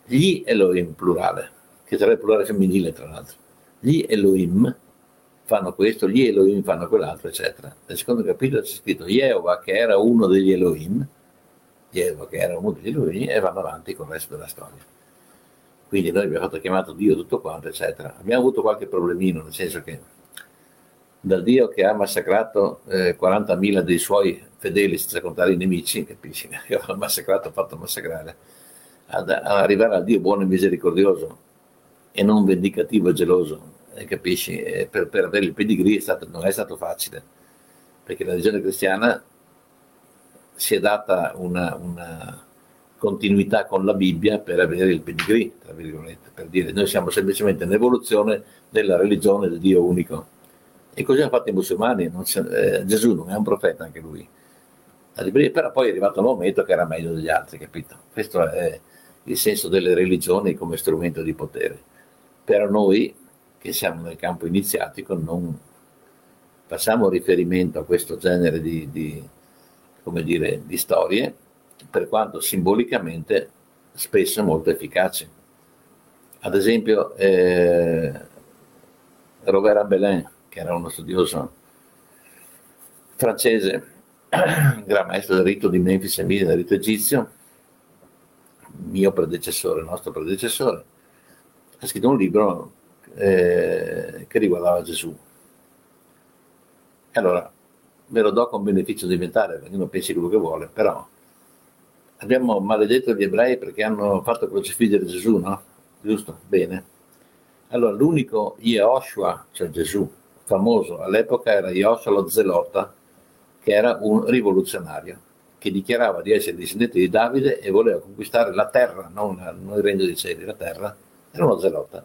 gli Elohim plurale, che sarebbe plurale femminile tra l'altro, gli Elohim fanno questo, gli Elohim fanno quell'altro, eccetera. Nel secondo capitolo c'è scritto Jehovah che era uno degli Elohim, Jehovah che era uno degli Elohim e vanno avanti con il resto della storia. Quindi noi abbiamo fatto chiamato Dio tutto quanto, eccetera. Abbiamo avuto qualche problemino, nel senso che dal Dio che ha massacrato eh, 40.000 dei suoi fedeli senza contare i nemici, capisci? Che avevano massacrato, fatto massacrare, ad, ad arrivare al Dio buono e misericordioso e non vendicativo e geloso, eh, capisci? E per, per, avere il pedigree è stato, non è stato facile, perché la religione cristiana si è data una, una continuità con la Bibbia per avere il pedigree, tra virgolette, per dire noi siamo semplicemente un'evoluzione della religione del Dio unico. E così hanno fatto i musulmani, non eh, Gesù non è un profeta anche lui. Però poi è arrivato un momento che era meglio degli altri, capito? Questo è il senso delle religioni come strumento di potere. Però noi che siamo nel campo iniziatico non facciamo riferimento a questo genere di, di, dire, di storie per quanto simbolicamente spesso molto efficaci. Ad esempio, eh, Robert Abelin, che era uno studioso francese, gran maestro del rito di Memphis e Midi, del rito egizio, mio predecessore, nostro predecessore, ha scritto un libro eh, che riguardava Gesù. E allora ve lo do con beneficio di inventare, ognuno pensi quello che vuole, però abbiamo maledetto gli ebrei perché hanno fatto crocifiggere Gesù, no? Giusto? Bene. Allora, l'unico Yehoshua, cioè Gesù, famoso all'epoca era Yehoshua lo Zelota, che era un rivoluzionario, che dichiarava di essere discendente di Davide e voleva conquistare la terra, non, non il regno dei cieli, la terra, era uno Zelota.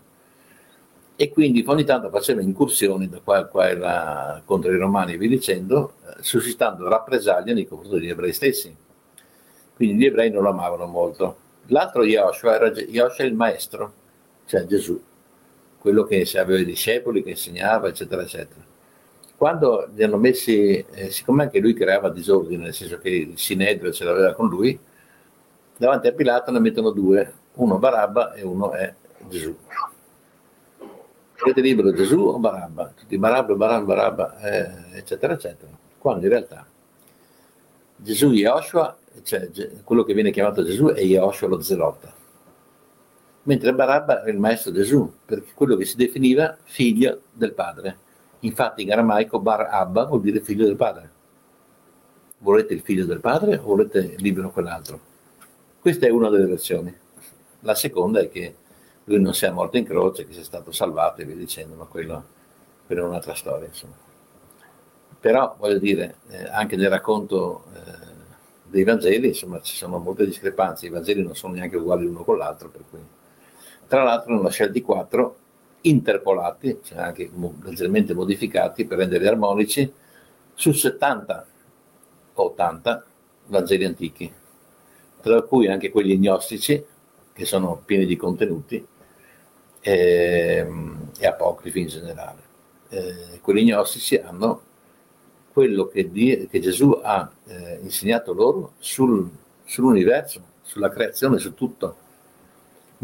E quindi ogni tanto faceva incursioni da qua, qua e là contro i romani e via dicendo, eh, suscitando rappresaglie nei confronti degli ebrei stessi quindi gli ebrei non lo amavano molto. L'altro Yoshua era Yoshua il maestro, cioè Gesù, quello che aveva i discepoli, che insegnava, eccetera, eccetera. Quando li hanno messi, eh, siccome anche lui creava disordine, nel senso che il Sinedrio ce l'aveva con lui, davanti a Pilato ne mettono due, uno Barabba e uno è Gesù. Avete libero Gesù o Barabba? Tutti Barabba, Barabba, Barabba, eh, eccetera, eccetera. Quando in realtà Gesù Yoshua cioè quello che viene chiamato Gesù è Yahoshua lo Zelota, mentre Barabba è il maestro Gesù, perché quello che si definiva figlio del padre. Infatti in aramaico Bar Abba vuol dire figlio del padre. Volete il figlio del padre o volete libero quell'altro? Questa è una delle versioni. La seconda è che lui non sia morto in croce, che sia stato salvato e via dicendo, ma quello, quello è un'altra storia. Insomma. Però voglio dire, eh, anche nel racconto eh, dei Vangeli, insomma, ci sono molte discrepanze, i Vangeli non sono neanche uguali l'uno con l'altro, per cui. Tra l'altro ne hanno scelti quattro interpolati, cioè anche leggermente modificati per renderli armonici, su 70 o 80 Vangeli antichi, tra cui anche quelli gnostici, che sono pieni di contenuti, e, ehm, e apocrifi in generale. Eh, quelli gnostici hanno quello che, die, che Gesù ha eh, insegnato loro sul, sull'universo, sulla creazione, su tutto.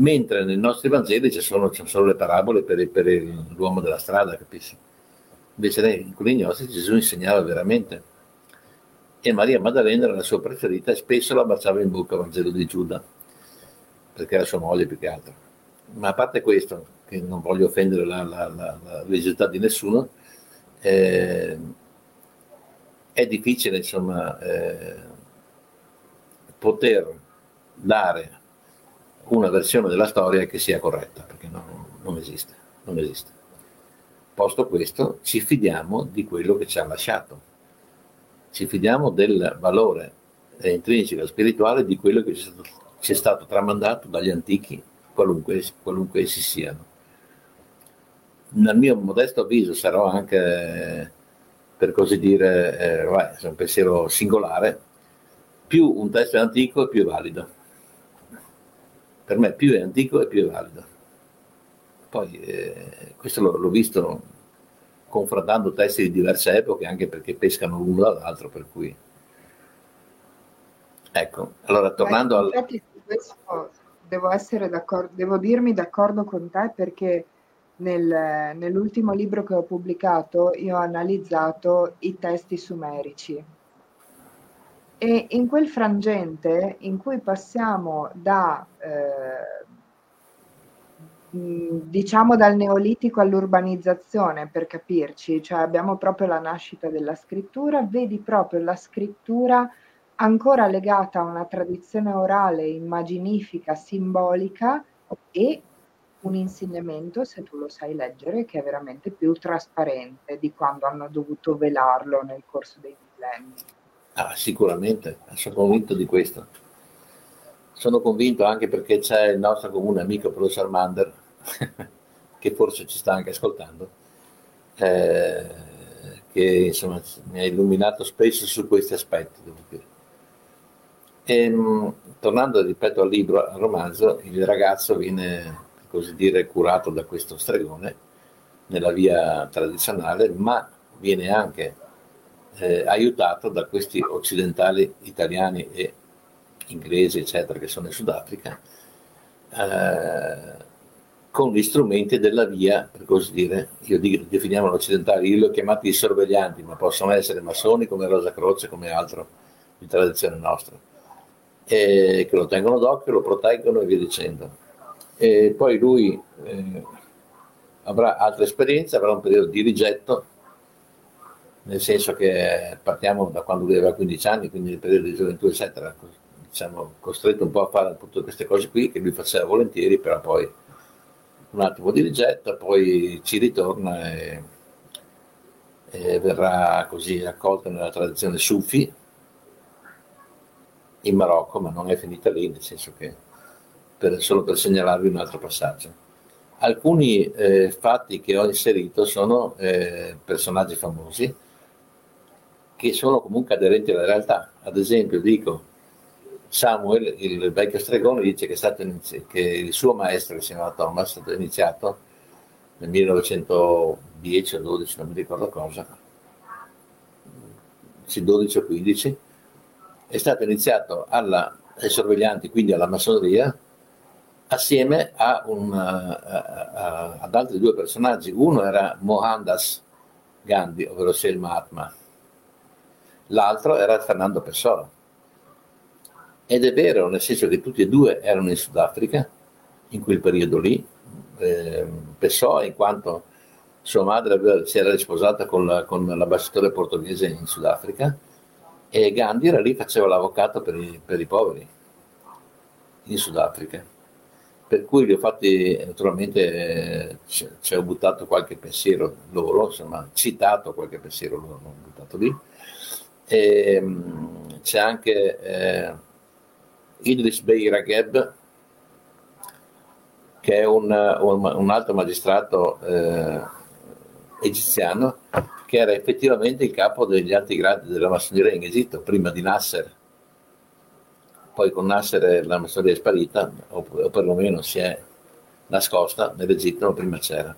Mentre nei nostri Vangeli ci sono, ci sono le parabole per, per, l'uomo della strada, capisci? Invece in quelli gnostici Gesù insegnava veramente. E Maria Maddalena era la sua preferita e spesso la baciava in bocca al Vangelo di Giuda, perché era sua moglie più che altro. Ma a parte questo, che non voglio offendere la, la, la, la religiosità di nessuno, eh, è difficile insomma eh, poter dare una versione della storia che sia corretta, perché no, non esiste, non esiste. Posto questo, ci fidiamo di quello che ci ha lasciato, ci fidiamo del valore intrinseco e spirituale di quello che ci è, stato, ci è stato tramandato dagli antichi, qualunque, qualunque essi siano. Nel mio modesto avviso sarò anche per così dire, eh, vabbè, un pensiero singolare, più un testo è antico più è valido. Per me più è antico e più è valido. Poi eh, questo l'ho, l'ho, visto confrontando testi di diverse epoche, anche perché pescano l'uno dall'altro, per cui... Ecco, allora tornando al... Questo devo essere d'accordo, devo dirmi d'accordo con te perché nel, nell'ultimo libro che ho pubblicato io ho analizzato i testi sumerici e in quel frangente in cui passiamo da, eh, diciamo dal neolitico all'urbanizzazione, per capirci, cioè abbiamo proprio la nascita della scrittura, vedi proprio la scrittura ancora legata a una tradizione orale immaginifica, simbolica e un insegnamento, se tu lo sai leggere, che è veramente più trasparente di quando hanno dovuto velarlo nel corso dei millenni. Ah, sicuramente, sono convinto di questo. Sono convinto anche perché c'è il nostro comune amico professor Mander, che forse ci sta anche ascoltando, eh, che insomma mi ha illuminato spesso su questi aspetti. Devo dire. E, mh, tornando, ripeto, al libro, al romanzo, il ragazzo viene, così dire, curato da questo stregone nella via tradizionale, ma viene anche eh, aiutato da questi occidentali italiani e inglesi, eccetera, che sono in Sudafrica, eh, con gli strumenti della via, per così dire, io dico, definiamolo occidentali, io li ho chiamati i sorveglianti, ma possono essere massoni come Rosa Croce, come altro di tradizione nostra e che lo tengono d'occhio, lo proteggono e via dicendo. E poi lui eh, avrà altre esperienze, avrà un periodo di rigetto, nel senso che partiamo da quando lui aveva 15 anni, quindi nel periodo di gioventù, eccetera, diciamo, costretto un po' a fare tutte queste cose qui che lui faceva volentieri, però poi un attimo di rigetto, poi ci ritorna e, e verrà così accolto nella tradizione sufi, in Marocco, ma non è finita lì, nel senso che per, solo per segnalarvi un altro passaggio. Alcuni eh, fatti che ho inserito sono eh, personaggi famosi che sono comunque aderenti alla realtà. Ad esempio, dico Samuel, il vecchio stregone, dice che, inizi- che il suo maestro, che si chiama Thomas, è stato iniziato nel 1910 o 12, non mi ricordo cosa, sì, 12 o 15 è stato iniziato alla, ai sorveglianti, quindi alla massoneria, assieme a un, a, a, ad altri due personaggi. Uno era Mohandas Gandhi, ovvero sia il Mahatma, l'altro era Fernando Pessoa. Ed è vero, nel senso che tutti e due erano in Sudafrica, in quel periodo lì. Eh, Pessoa, in quanto sua madre si era risposata con, la, con l'ambasciatore portoghese in Sudafrica, e Gandhi era lì, faceva l'avvocato per i, per i poveri in Sudafrica. Per cui li ho fatti, naturalmente ci, ci ho buttato qualche pensiero loro, insomma, citato qualche pensiero loro, non buttato lì. E, ehm, c'è anche eh, Idris Bey Ragheb, che è un, un, un alto magistrato eh, egiziano che era effettivamente il capo degli alti gradi della massoneria in Egitto, prima di Nasser. Poi con Nasser la massoneria è sparita, o, o perlomeno si è nascosta nell'Egitto, ma prima c'era.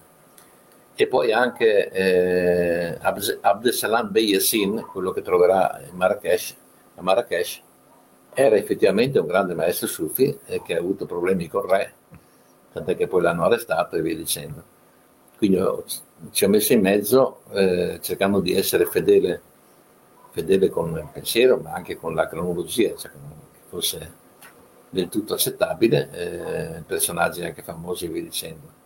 E poi anche eh, Abdesalam Bey Yassin, quello che troverà Marrakesh, a Marrakesh, era effettivamente un grande maestro sufi eh, che ha avuto problemi con il re, tant'è che poi l'hanno arrestato e via dicendo. Quindi ci ho messo in mezzo eh, cercando di essere fedele, fedele con il pensiero, ma anche con la cronologia, cioè che fosse del tutto accettabile, eh, personaggi anche famosi e via dicendo.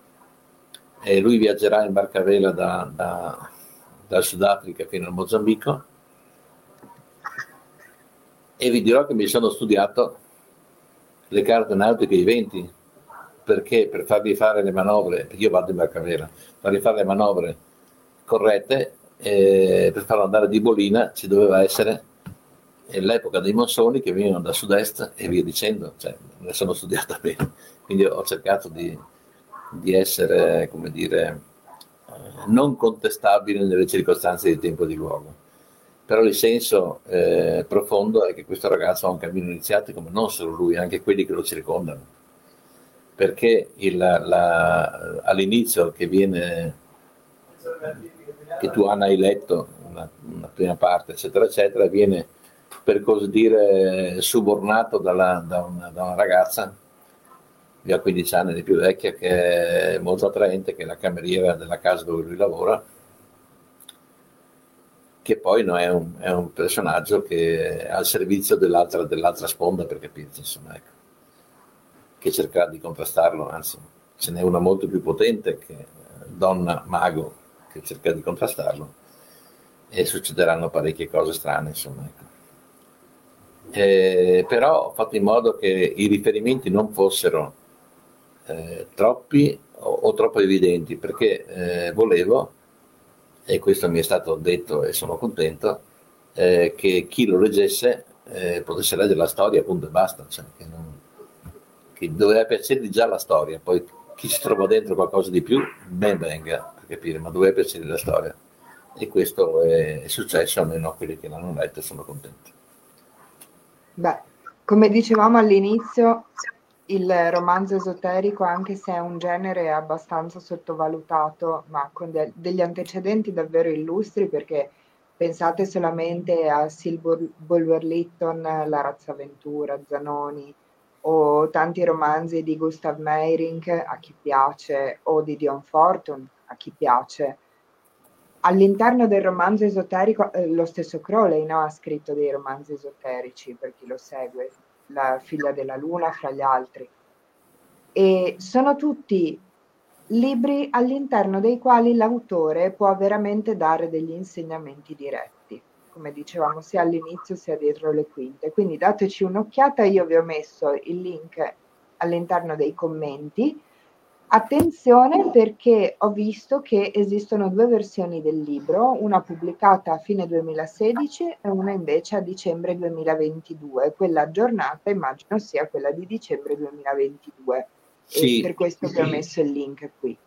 E lui viaggerà in barcavela da, da, dal Sudafrica fino al Mozambico. E vi dirò che mi sono studiato le carte nautiche i venti. Perché? Per fargli fare le manovre, io vado in barcavela, fargli fare le manovre corrette, eh, per farlo andare di bolina ci doveva essere l'epoca dei monsoni che venivano da sud-est e via dicendo, cioè, me sono studiata bene, quindi ho cercato di, di essere, come dire, eh, non contestabile nelle circostanze di tempo e di luogo. Però il senso eh, profondo è che questo ragazzo ha un cammino iniziato come non solo lui, anche quelli che lo circondano perché il, la, all'inizio che viene che tu Anna hai letto una, una, prima parte eccetera eccetera viene per così dire subornato dalla, da, una, da, una, ragazza di ha 15 anni di più vecchia che è molto attraente che è la cameriera della casa dove lui lavora che poi no, è, un, è, un, personaggio che è al servizio dell'altra, dell'altra sponda per capirci insomma ecco che cercherà di contrastarlo, anzi ce n'è una molto più potente che è Donna Mago che cerca di contrastarlo e succederanno parecchie cose strane, insomma. Ecco. Eh, però ho fatto in modo che i riferimenti non fossero eh, troppi o, o, troppo evidenti, perché eh, volevo, e questo mi è stato detto e sono contento, eh, che chi lo leggesse eh, potesse leggere la storia, appunto, e basta, cioè, che, non, che doveva piacergli già la storia, poi chi si trova dentro qualcosa di più, ben venga, per capire, ma doveva piacergli la storia. E questo è, è successo, almeno a quelli che l'hanno letto sono contenti. Beh, come dicevamo all'inizio, il romanzo esoterico, anche se è un genere abbastanza sottovalutato, ma con de- degli antecedenti davvero illustri, perché pensate solamente a Sil Bulwer Lytton, La razzaventura, Zanoni, o tanti romanzi di Gustav Meyrink, a chi piace, o di Dion Fortune, a chi piace. All'interno del romanzo esoterico, eh, lo stesso Crowley no, ha scritto dei romanzi esoterici per chi lo segue, La figlia della luna fra gli altri. E sono tutti libri all'interno dei quali l'autore può veramente dare degli insegnamenti diretti, come dicevamo sia all'inizio sia dietro le quinte. Quindi dateci un'occhiata, io vi ho messo il link all'interno dei commenti Attenzione perché ho visto che esistono due versioni del libro, una pubblicata a fine 2016 e una invece a dicembre 2022. Quella aggiornata immagino sia quella di dicembre 2022 sì, per questo sì. vi ho messo il link qui.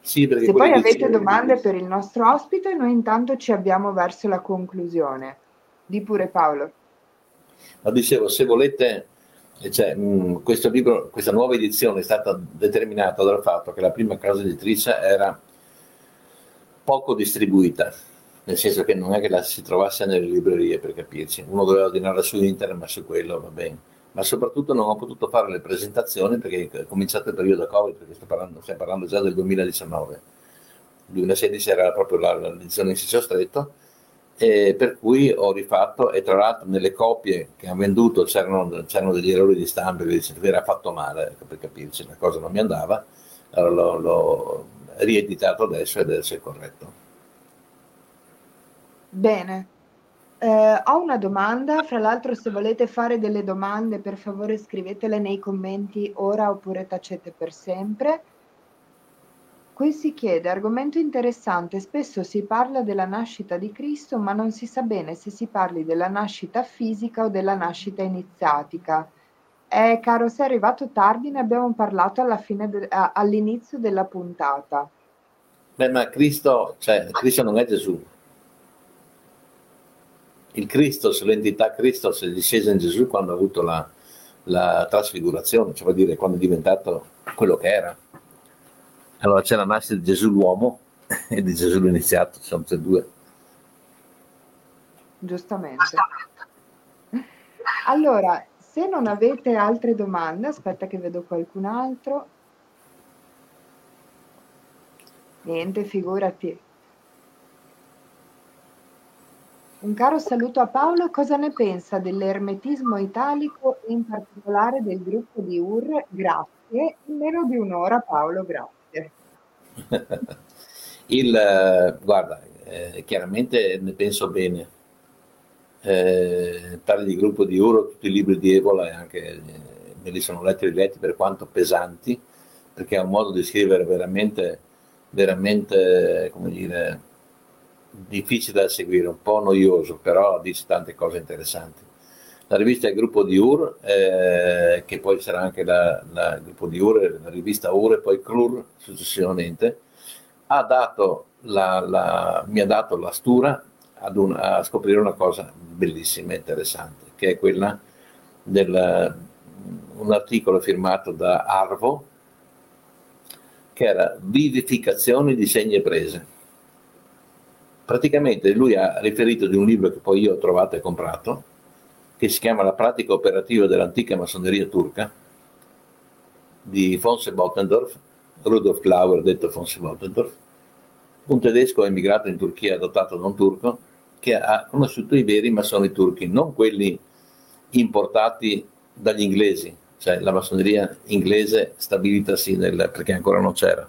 Sì, Se poi avete domande per il nostro ospite, noi intanto ci abbiamo verso la conclusione. Di pure Paolo. Ma dicevo, se volete cioè, mh, questo libro, questa nuova edizione è stata determinata dal fatto che la prima casa editrice era poco distribuita, nel senso che non è che la si trovasse nelle librerie per capirci, uno doveva ordinarla su internet, ma su quello va bene. Ma soprattutto non ho potuto fare le presentazioni perché è cominciato il periodo Covid, perché parlando, stiamo parlando già del 2019. Il 2016 era proprio l'edizione in senso stretto eh, per cui ho rifatto e tra l'altro nelle copie che ha venduto c'erano, c'erano degli errori di stampa che era fatto male, ecco, per capirci, la cosa non mi andava, allora l'ho, l'ho rieditato adesso ed è corretto. Bene, eh, ho una domanda, fra l'altro se volete fare delle domande per favore scrivetele nei commenti ora oppure tacete per sempre. Qui si chiede, argomento interessante, spesso si parla della nascita di Cristo, ma non si sa bene se si parli della nascita fisica o della nascita iniziatica. Eh, caro, sei arrivato tardi, ne abbiamo parlato de- all'inizio della puntata. Beh, ma Cristo, cioè, Cristo non è Gesù. Il Cristo, l'entità Cristo è discesa in Gesù quando ha avuto la, la trasfigurazione, cioè vuol dire quando è diventato quello che era. Allora c'è la nascita di Gesù l'uomo e di Gesù l'iniziato, sono tutte e due. Giustamente. Allora, se non avete altre domande, aspetta che vedo qualcun altro. Niente, figurati. Un caro saluto a Paolo, cosa ne pensa dell'ermetismo italico in particolare del gruppo di UR? Grazie, in meno di un'ora Paolo, grazie. Il, guarda, eh, chiaramente ne penso bene. Eh, parli di gruppo di Uro, tutti i libri di Evola e anche eh, me li sono letti e riletti per quanto pesanti, perché è un modo di scrivere veramente, veramente, come dire, difficile da seguire, un po' noioso, però dice tante cose interessanti la rivista è il gruppo di UR, eh, che poi sarà anche la, la, il gruppo di UR, la rivista UR e poi CRUR successivamente, ha dato la, la, mi ha dato la stura un, a scoprire una cosa bellissima e interessante, che è quella del un articolo firmato da Arvo, che era Vivificazioni di segni e prese. Praticamente lui ha riferito di un libro che poi io ho trovato e comprato, che si chiama La pratica operativa dell'antica massoneria turca di von Bottendorf, Rudolf Klauer, detto von Bottendorf, un tedesco emigrato in Turchia adottato da un turco che ha conosciuto i veri massoni turchi, non quelli importati dagli inglesi, cioè la massoneria inglese stabilitasi nel, perché ancora non c'era.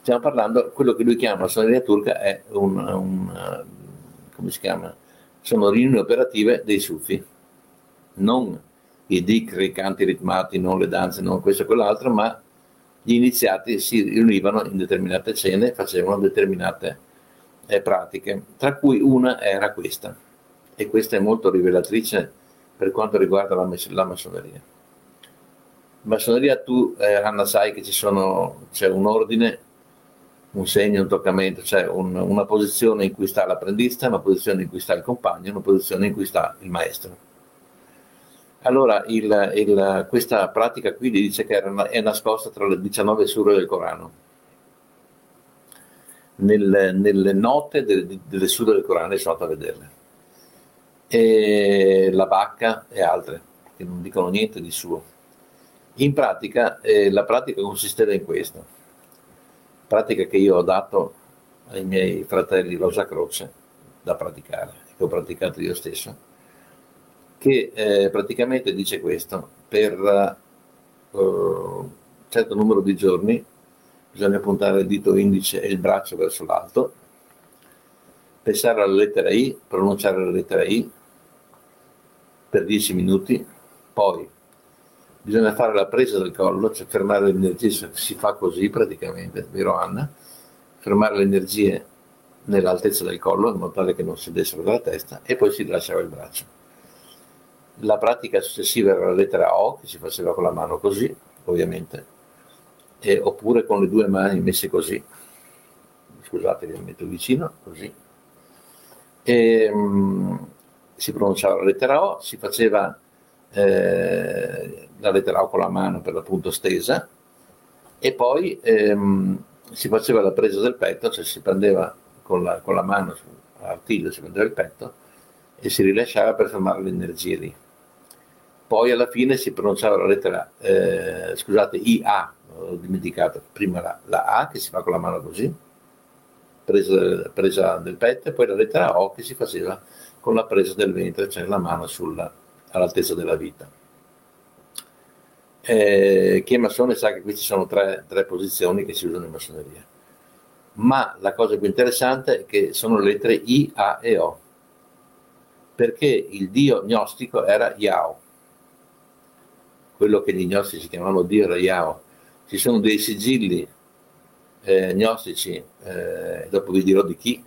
Stiamo parlando, quello che lui chiama massoneria turca è un, un come si chiama? Sono riunioni operative dei sufi, non i dhikr, i canti ritmati, non le danze, non questo e quell'altro, ma gli iniziati si riunivano in determinate cene, facevano determinate eh, pratiche, tra cui una era questa, e questa è molto rivelatrice per quanto riguarda la, la massoneria. Massoneria tu, eh, Anna, sai che sono, c'è un ordine, un segno, un toccamento, c'è un, una posizione in cui sta l'apprendista, una posizione in cui sta il compagno, una posizione in cui sta il maestro. Allora, il, il, questa pratica qui dice che è nascosta tra le 19 sure del Corano. Nel, nelle note delle, delle sure del Corano sono andato a vederle. E la vacca e altre, che non dicono niente di suo. In pratica, eh, la pratica consisteva in questo. Pratica che io ho dato ai miei fratelli Rosa Croce da praticare, che ho praticato io stesso che eh, praticamente dice questo, per uh, un certo numero di giorni bisogna puntare il dito indice e il braccio verso l'alto, pensare alla lettera I, pronunciare la lettera I per 10 minuti, poi bisogna fare la presa del collo, cioè fermare le energie, si fa così praticamente, vero Anna? Fermare le energie nell'altezza del collo in modo tale che non si dessero dalla testa e poi si rilasciava il braccio la pratica successiva era la lettera O, che si faceva con la mano così, ovviamente, e, oppure con le due mani messe così. Scusate, vi metto vicino, così. E, um, si pronunciava la lettera O, si faceva eh, la lettera O con la mano per l'appunto stesa, e poi ehm, si faceva la presa del petto, cioè si prendeva con la, con la mano l'artiglio, si prendeva il petto e si rilasciava per fermare le energie lì. Poi alla fine si pronunciava la lettera, eh, scusate, IA, ho dimenticato, prima la, la, A che si fa con la mano così, presa, presa, del petto, e poi la lettera O che si faceva con la presa del ventre, cioè la mano sulla, all'altezza della vita. Eh, chi è massone sa che queste sono tre, tre posizioni che si usano in massoneria. Ma la cosa più interessante è che sono le lettere I, A e O, perché il dio gnostico era Yao quello che gli gnostici chiamavano Dio era Yao. Ci sono dei sigilli eh, gnostici, eh, dopo vi dirò di chi,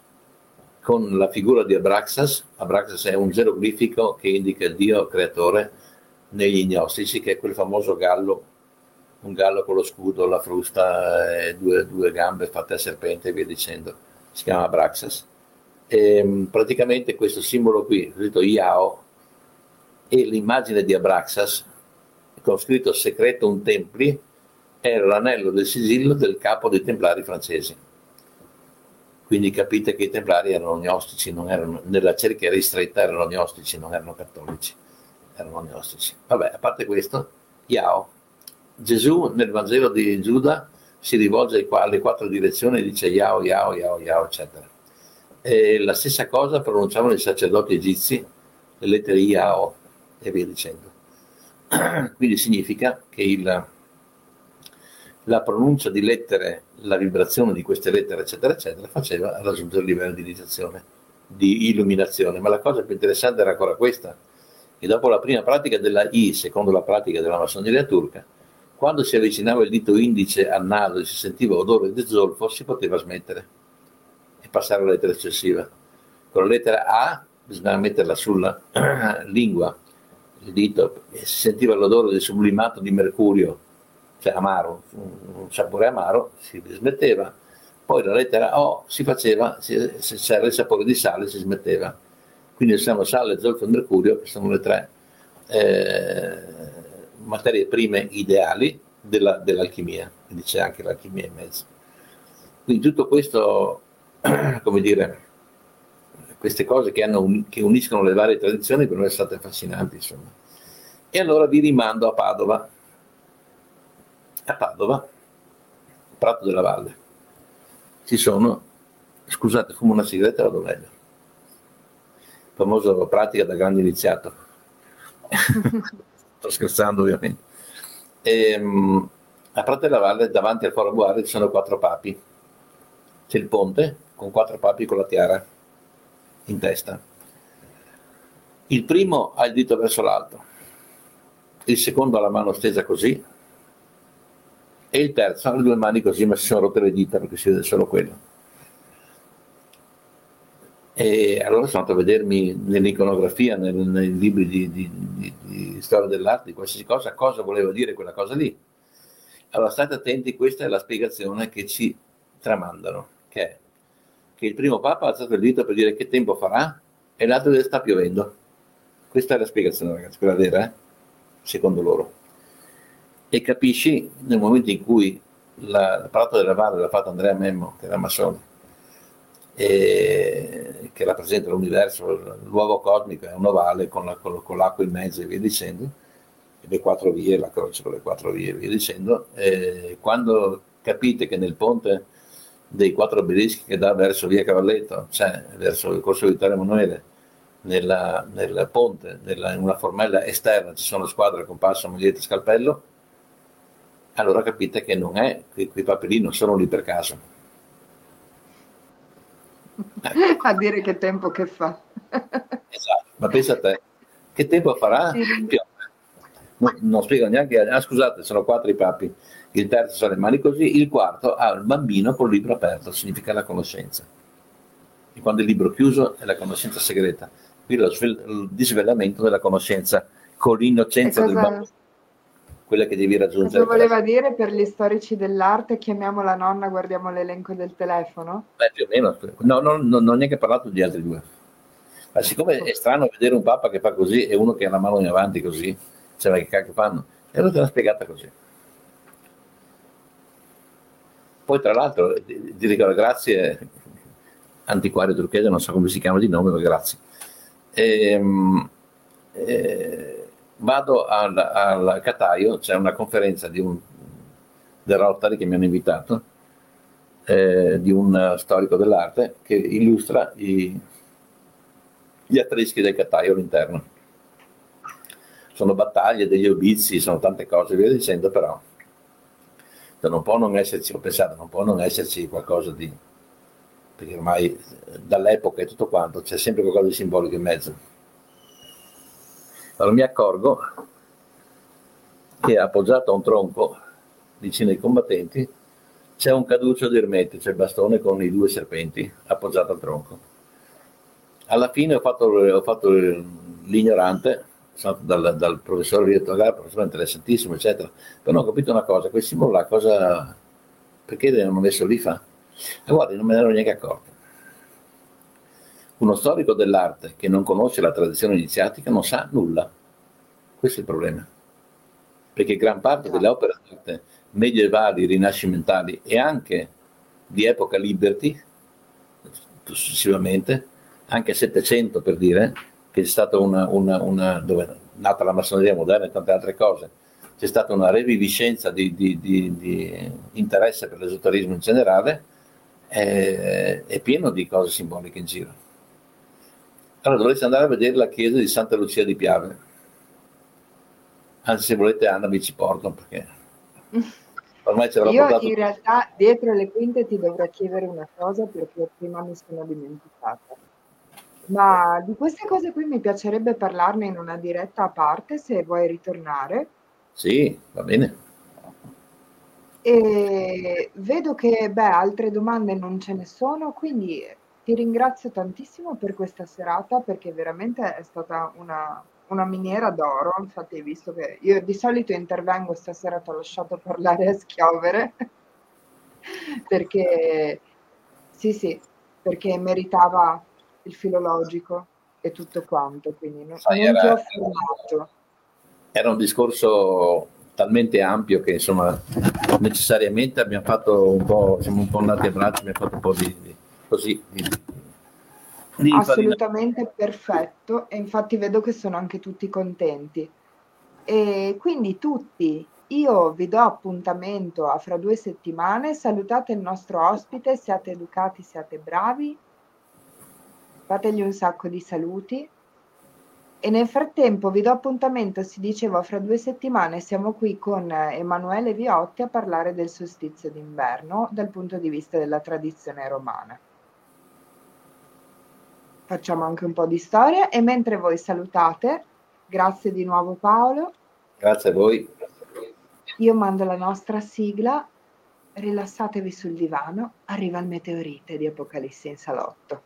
con la figura di Abraxas. Abraxas è un geroglifico che indica il Dio creatore negli gnostici, che è quel famoso gallo, un gallo con lo scudo, la frusta, e due, due gambe fatte a serpente e via dicendo. Si chiama Abraxas. E, praticamente questo simbolo qui, scritto Iao, e l'immagine di Abraxas con scritto segreto un templi, era l'anello del sigillo del capo dei templari francesi. Quindi capite che i templari erano gnostici, non erano, nella cerchia ristretta erano gnostici, non erano cattolici, erano gnostici. Vabbè, a parte questo, Yao, Gesù nel Vangelo di Giuda si rivolge alle quattro direzioni e dice Yao, Yao, Yao, Yao, eccetera. E la stessa cosa pronunciavano i sacerdoti egizi, le lettere Yao e via dicendo. Quindi significa che il, la pronuncia di lettere, la vibrazione di queste lettere, eccetera, eccetera, faceva raggiungere il livello di iniziazione, di illuminazione. Ma la cosa più interessante era ancora questa, che dopo la prima pratica della I, secondo la pratica della massoneria turca, quando si avvicinava il dito indice al naso e si sentiva odore di zolfo, si poteva smettere e passare alla lettera successiva. Con la lettera A bisognava metterla sulla lingua il dito e si sentiva l'odore del sublimato di mercurio, cioè amaro, un sapore amaro, si smetteva. Poi la lettera O si faceva, se c'era il sapore di sale si smetteva. Quindi siamo sale, zolfo e mercurio, che sono le tre eh, materie prime ideali della, dell'alchimia, quindi c'è anche l'alchimia in mezzo. Quindi tutto questo, come dire, queste cose che, hanno, che, uniscono le varie tradizioni per noi sono state affascinanti. Insomma. E allora vi rimando a Padova. A Padova, Prato della Valle, ci sono, scusate, fumo una sigaretta e vado meglio. Famosa pratica da grande iniziato. Sto scherzando ovviamente. E, mh, a Prato della Valle, davanti al Foro Boare, ci sono quattro papi. C'è il ponte con quattro papi con la tiara in testa. Il primo ha il dito verso l'alto, il secondo ha la mano stesa così e il terzo ha le due mani così, ma si sono rotte le dita perché si vede solo quello. E allora sono andato a vedermi nell'iconografia, nel, nei libri di, di, di, di storia dell'arte, di qualsiasi cosa, cosa voleva dire quella cosa lì. Allora state attenti, questa è la spiegazione che ci tramandano, che è che il primo Papa ha alzato il dito per dire che tempo farà e l'altro sta piovendo. Questa è la spiegazione, ragazzi, quella vera, eh? secondo loro. E capisci nel momento in cui la, la Prato della Valle l'ha fatto Andrea Memmo, che era massone, che rappresenta l'universo, l'uovo cosmico è un ovale con, la, con, con, l'acqua in mezzo e via dicendo, e le quattro vie, la croce con le quattro vie e via dicendo, e quando capite che nel ponte dei quattro obelischi che dà verso via Cavalletto, cioè verso il corso Vittorio Emanuele, nel ponte, nella, in una formella esterna ci sono squadre con passo, maglietta e scalpello, allora capite che non è, quei, quei papelini non sono lì per caso a dire che tempo che fa. esatto, ma pensa a te, che tempo farà? Non, non spiego neanche, ah, scusate, sono quattro i papi, il terzo ha le mani così, il quarto ha il bambino con il libro aperto, significa la conoscenza. E quando il libro è chiuso è la conoscenza segreta. Qui lo il disvelamento della conoscenza con l'innocenza del bambino quella che devi raggiungere. Cosa voleva dire per gli storici dell'arte? Chiamiamo la nonna, guardiamo l'elenco del telefono? Beh, più o meno. No, no, no, non ho neanche parlato di altri due. Ma siccome è strano vedere un papa che fa così e uno che ha la mano in avanti così, cioè che cacchio fanno? E allora te l'ha spiegata così. Poi tra l'altro, ti ricordo, grazie, antiquario turchese, non so come si chiama di nome, ma grazie. Ehm, e, vado al, al Cataio, c'è una conferenza di un, del Rotary che mi hanno invitato, eh, di un storico dell'arte che illustra i, gli affreschi del Cataio all'interno. Sono battaglie, degli obizi, sono tante cose, via dicendo, però non può non esserci, ho pensato, non può non esserci qualcosa di... perché ormai dall'epoca e tutto quanto c'è sempre qualcosa di simbolico in mezzo allora mi accorgo che appoggiato a un tronco vicino ai combattenti c'è un caduccio di ermete, c'è il bastone con i due serpenti appoggiato al tronco. Alla fine ho fatto, ho fatto l'ignorante, dal, dal professore ho detto, professore interessantissimo, eccetera, però ho capito una cosa, quel simbolo là, cosa, perché l'hanno messo lì fa? E guarda, non me ne ero neanche accorto. Uno storico dell'arte che non conosce la tradizione iniziatica non sa nulla. Questo è il problema. Perché gran parte delle opere d'arte medievali, rinascimentali e anche di epoca liberty, successivamente, anche 700 per dire, che è stata una, una, una dove è nata la massoneria moderna e tante altre cose, c'è stata una reviviscenza di, di, di, di interesse per l'esoterismo in generale, è, è pieno di cose simboliche in giro. Allora dovreste andare a vedere la chiesa di Santa Lucia di Piave. Anzi, se volete, Anna vi ci porto perché ormai ce l'avrò Io portato. in realtà dietro le quinte ti dovrò chiedere una cosa perché prima mi sono dimenticata. Ma di queste cose qui mi piacerebbe parlarne in una diretta a parte se vuoi ritornare. Sì, va bene. E vedo che beh, altre domande non ce ne sono, quindi ti ringrazio tantissimo per questa serata perché veramente è stata una, una miniera d'oro. Infatti, hai visto che io di solito intervengo, stasera ti ho lasciato parlare a schiovere perché sì, sì, perché meritava il filologico e tutto quanto. Quindi non, Sai, non era, ti ho fermato. Era un discorso talmente ampio che insomma necessariamente abbiamo fatto un po', siamo un po' andati a braccio, abbiamo fatto un po' di, di così di, assolutamente farina. perfetto e infatti vedo che sono anche tutti contenti e quindi tutti io vi do appuntamento a fra due settimane salutate il nostro ospite siate educati siate bravi fategli un sacco di saluti E nel frattempo vi do appuntamento, si diceva, fra due settimane siamo qui con Emanuele Viotti a parlare del solstizio d'inverno dal punto di vista della tradizione romana. Facciamo anche un po' di storia e mentre voi salutate, grazie di nuovo Paolo, Grazie a voi. io mando la nostra sigla, rilassatevi sul divano, arriva il meteorite di Apocalisse in salotto.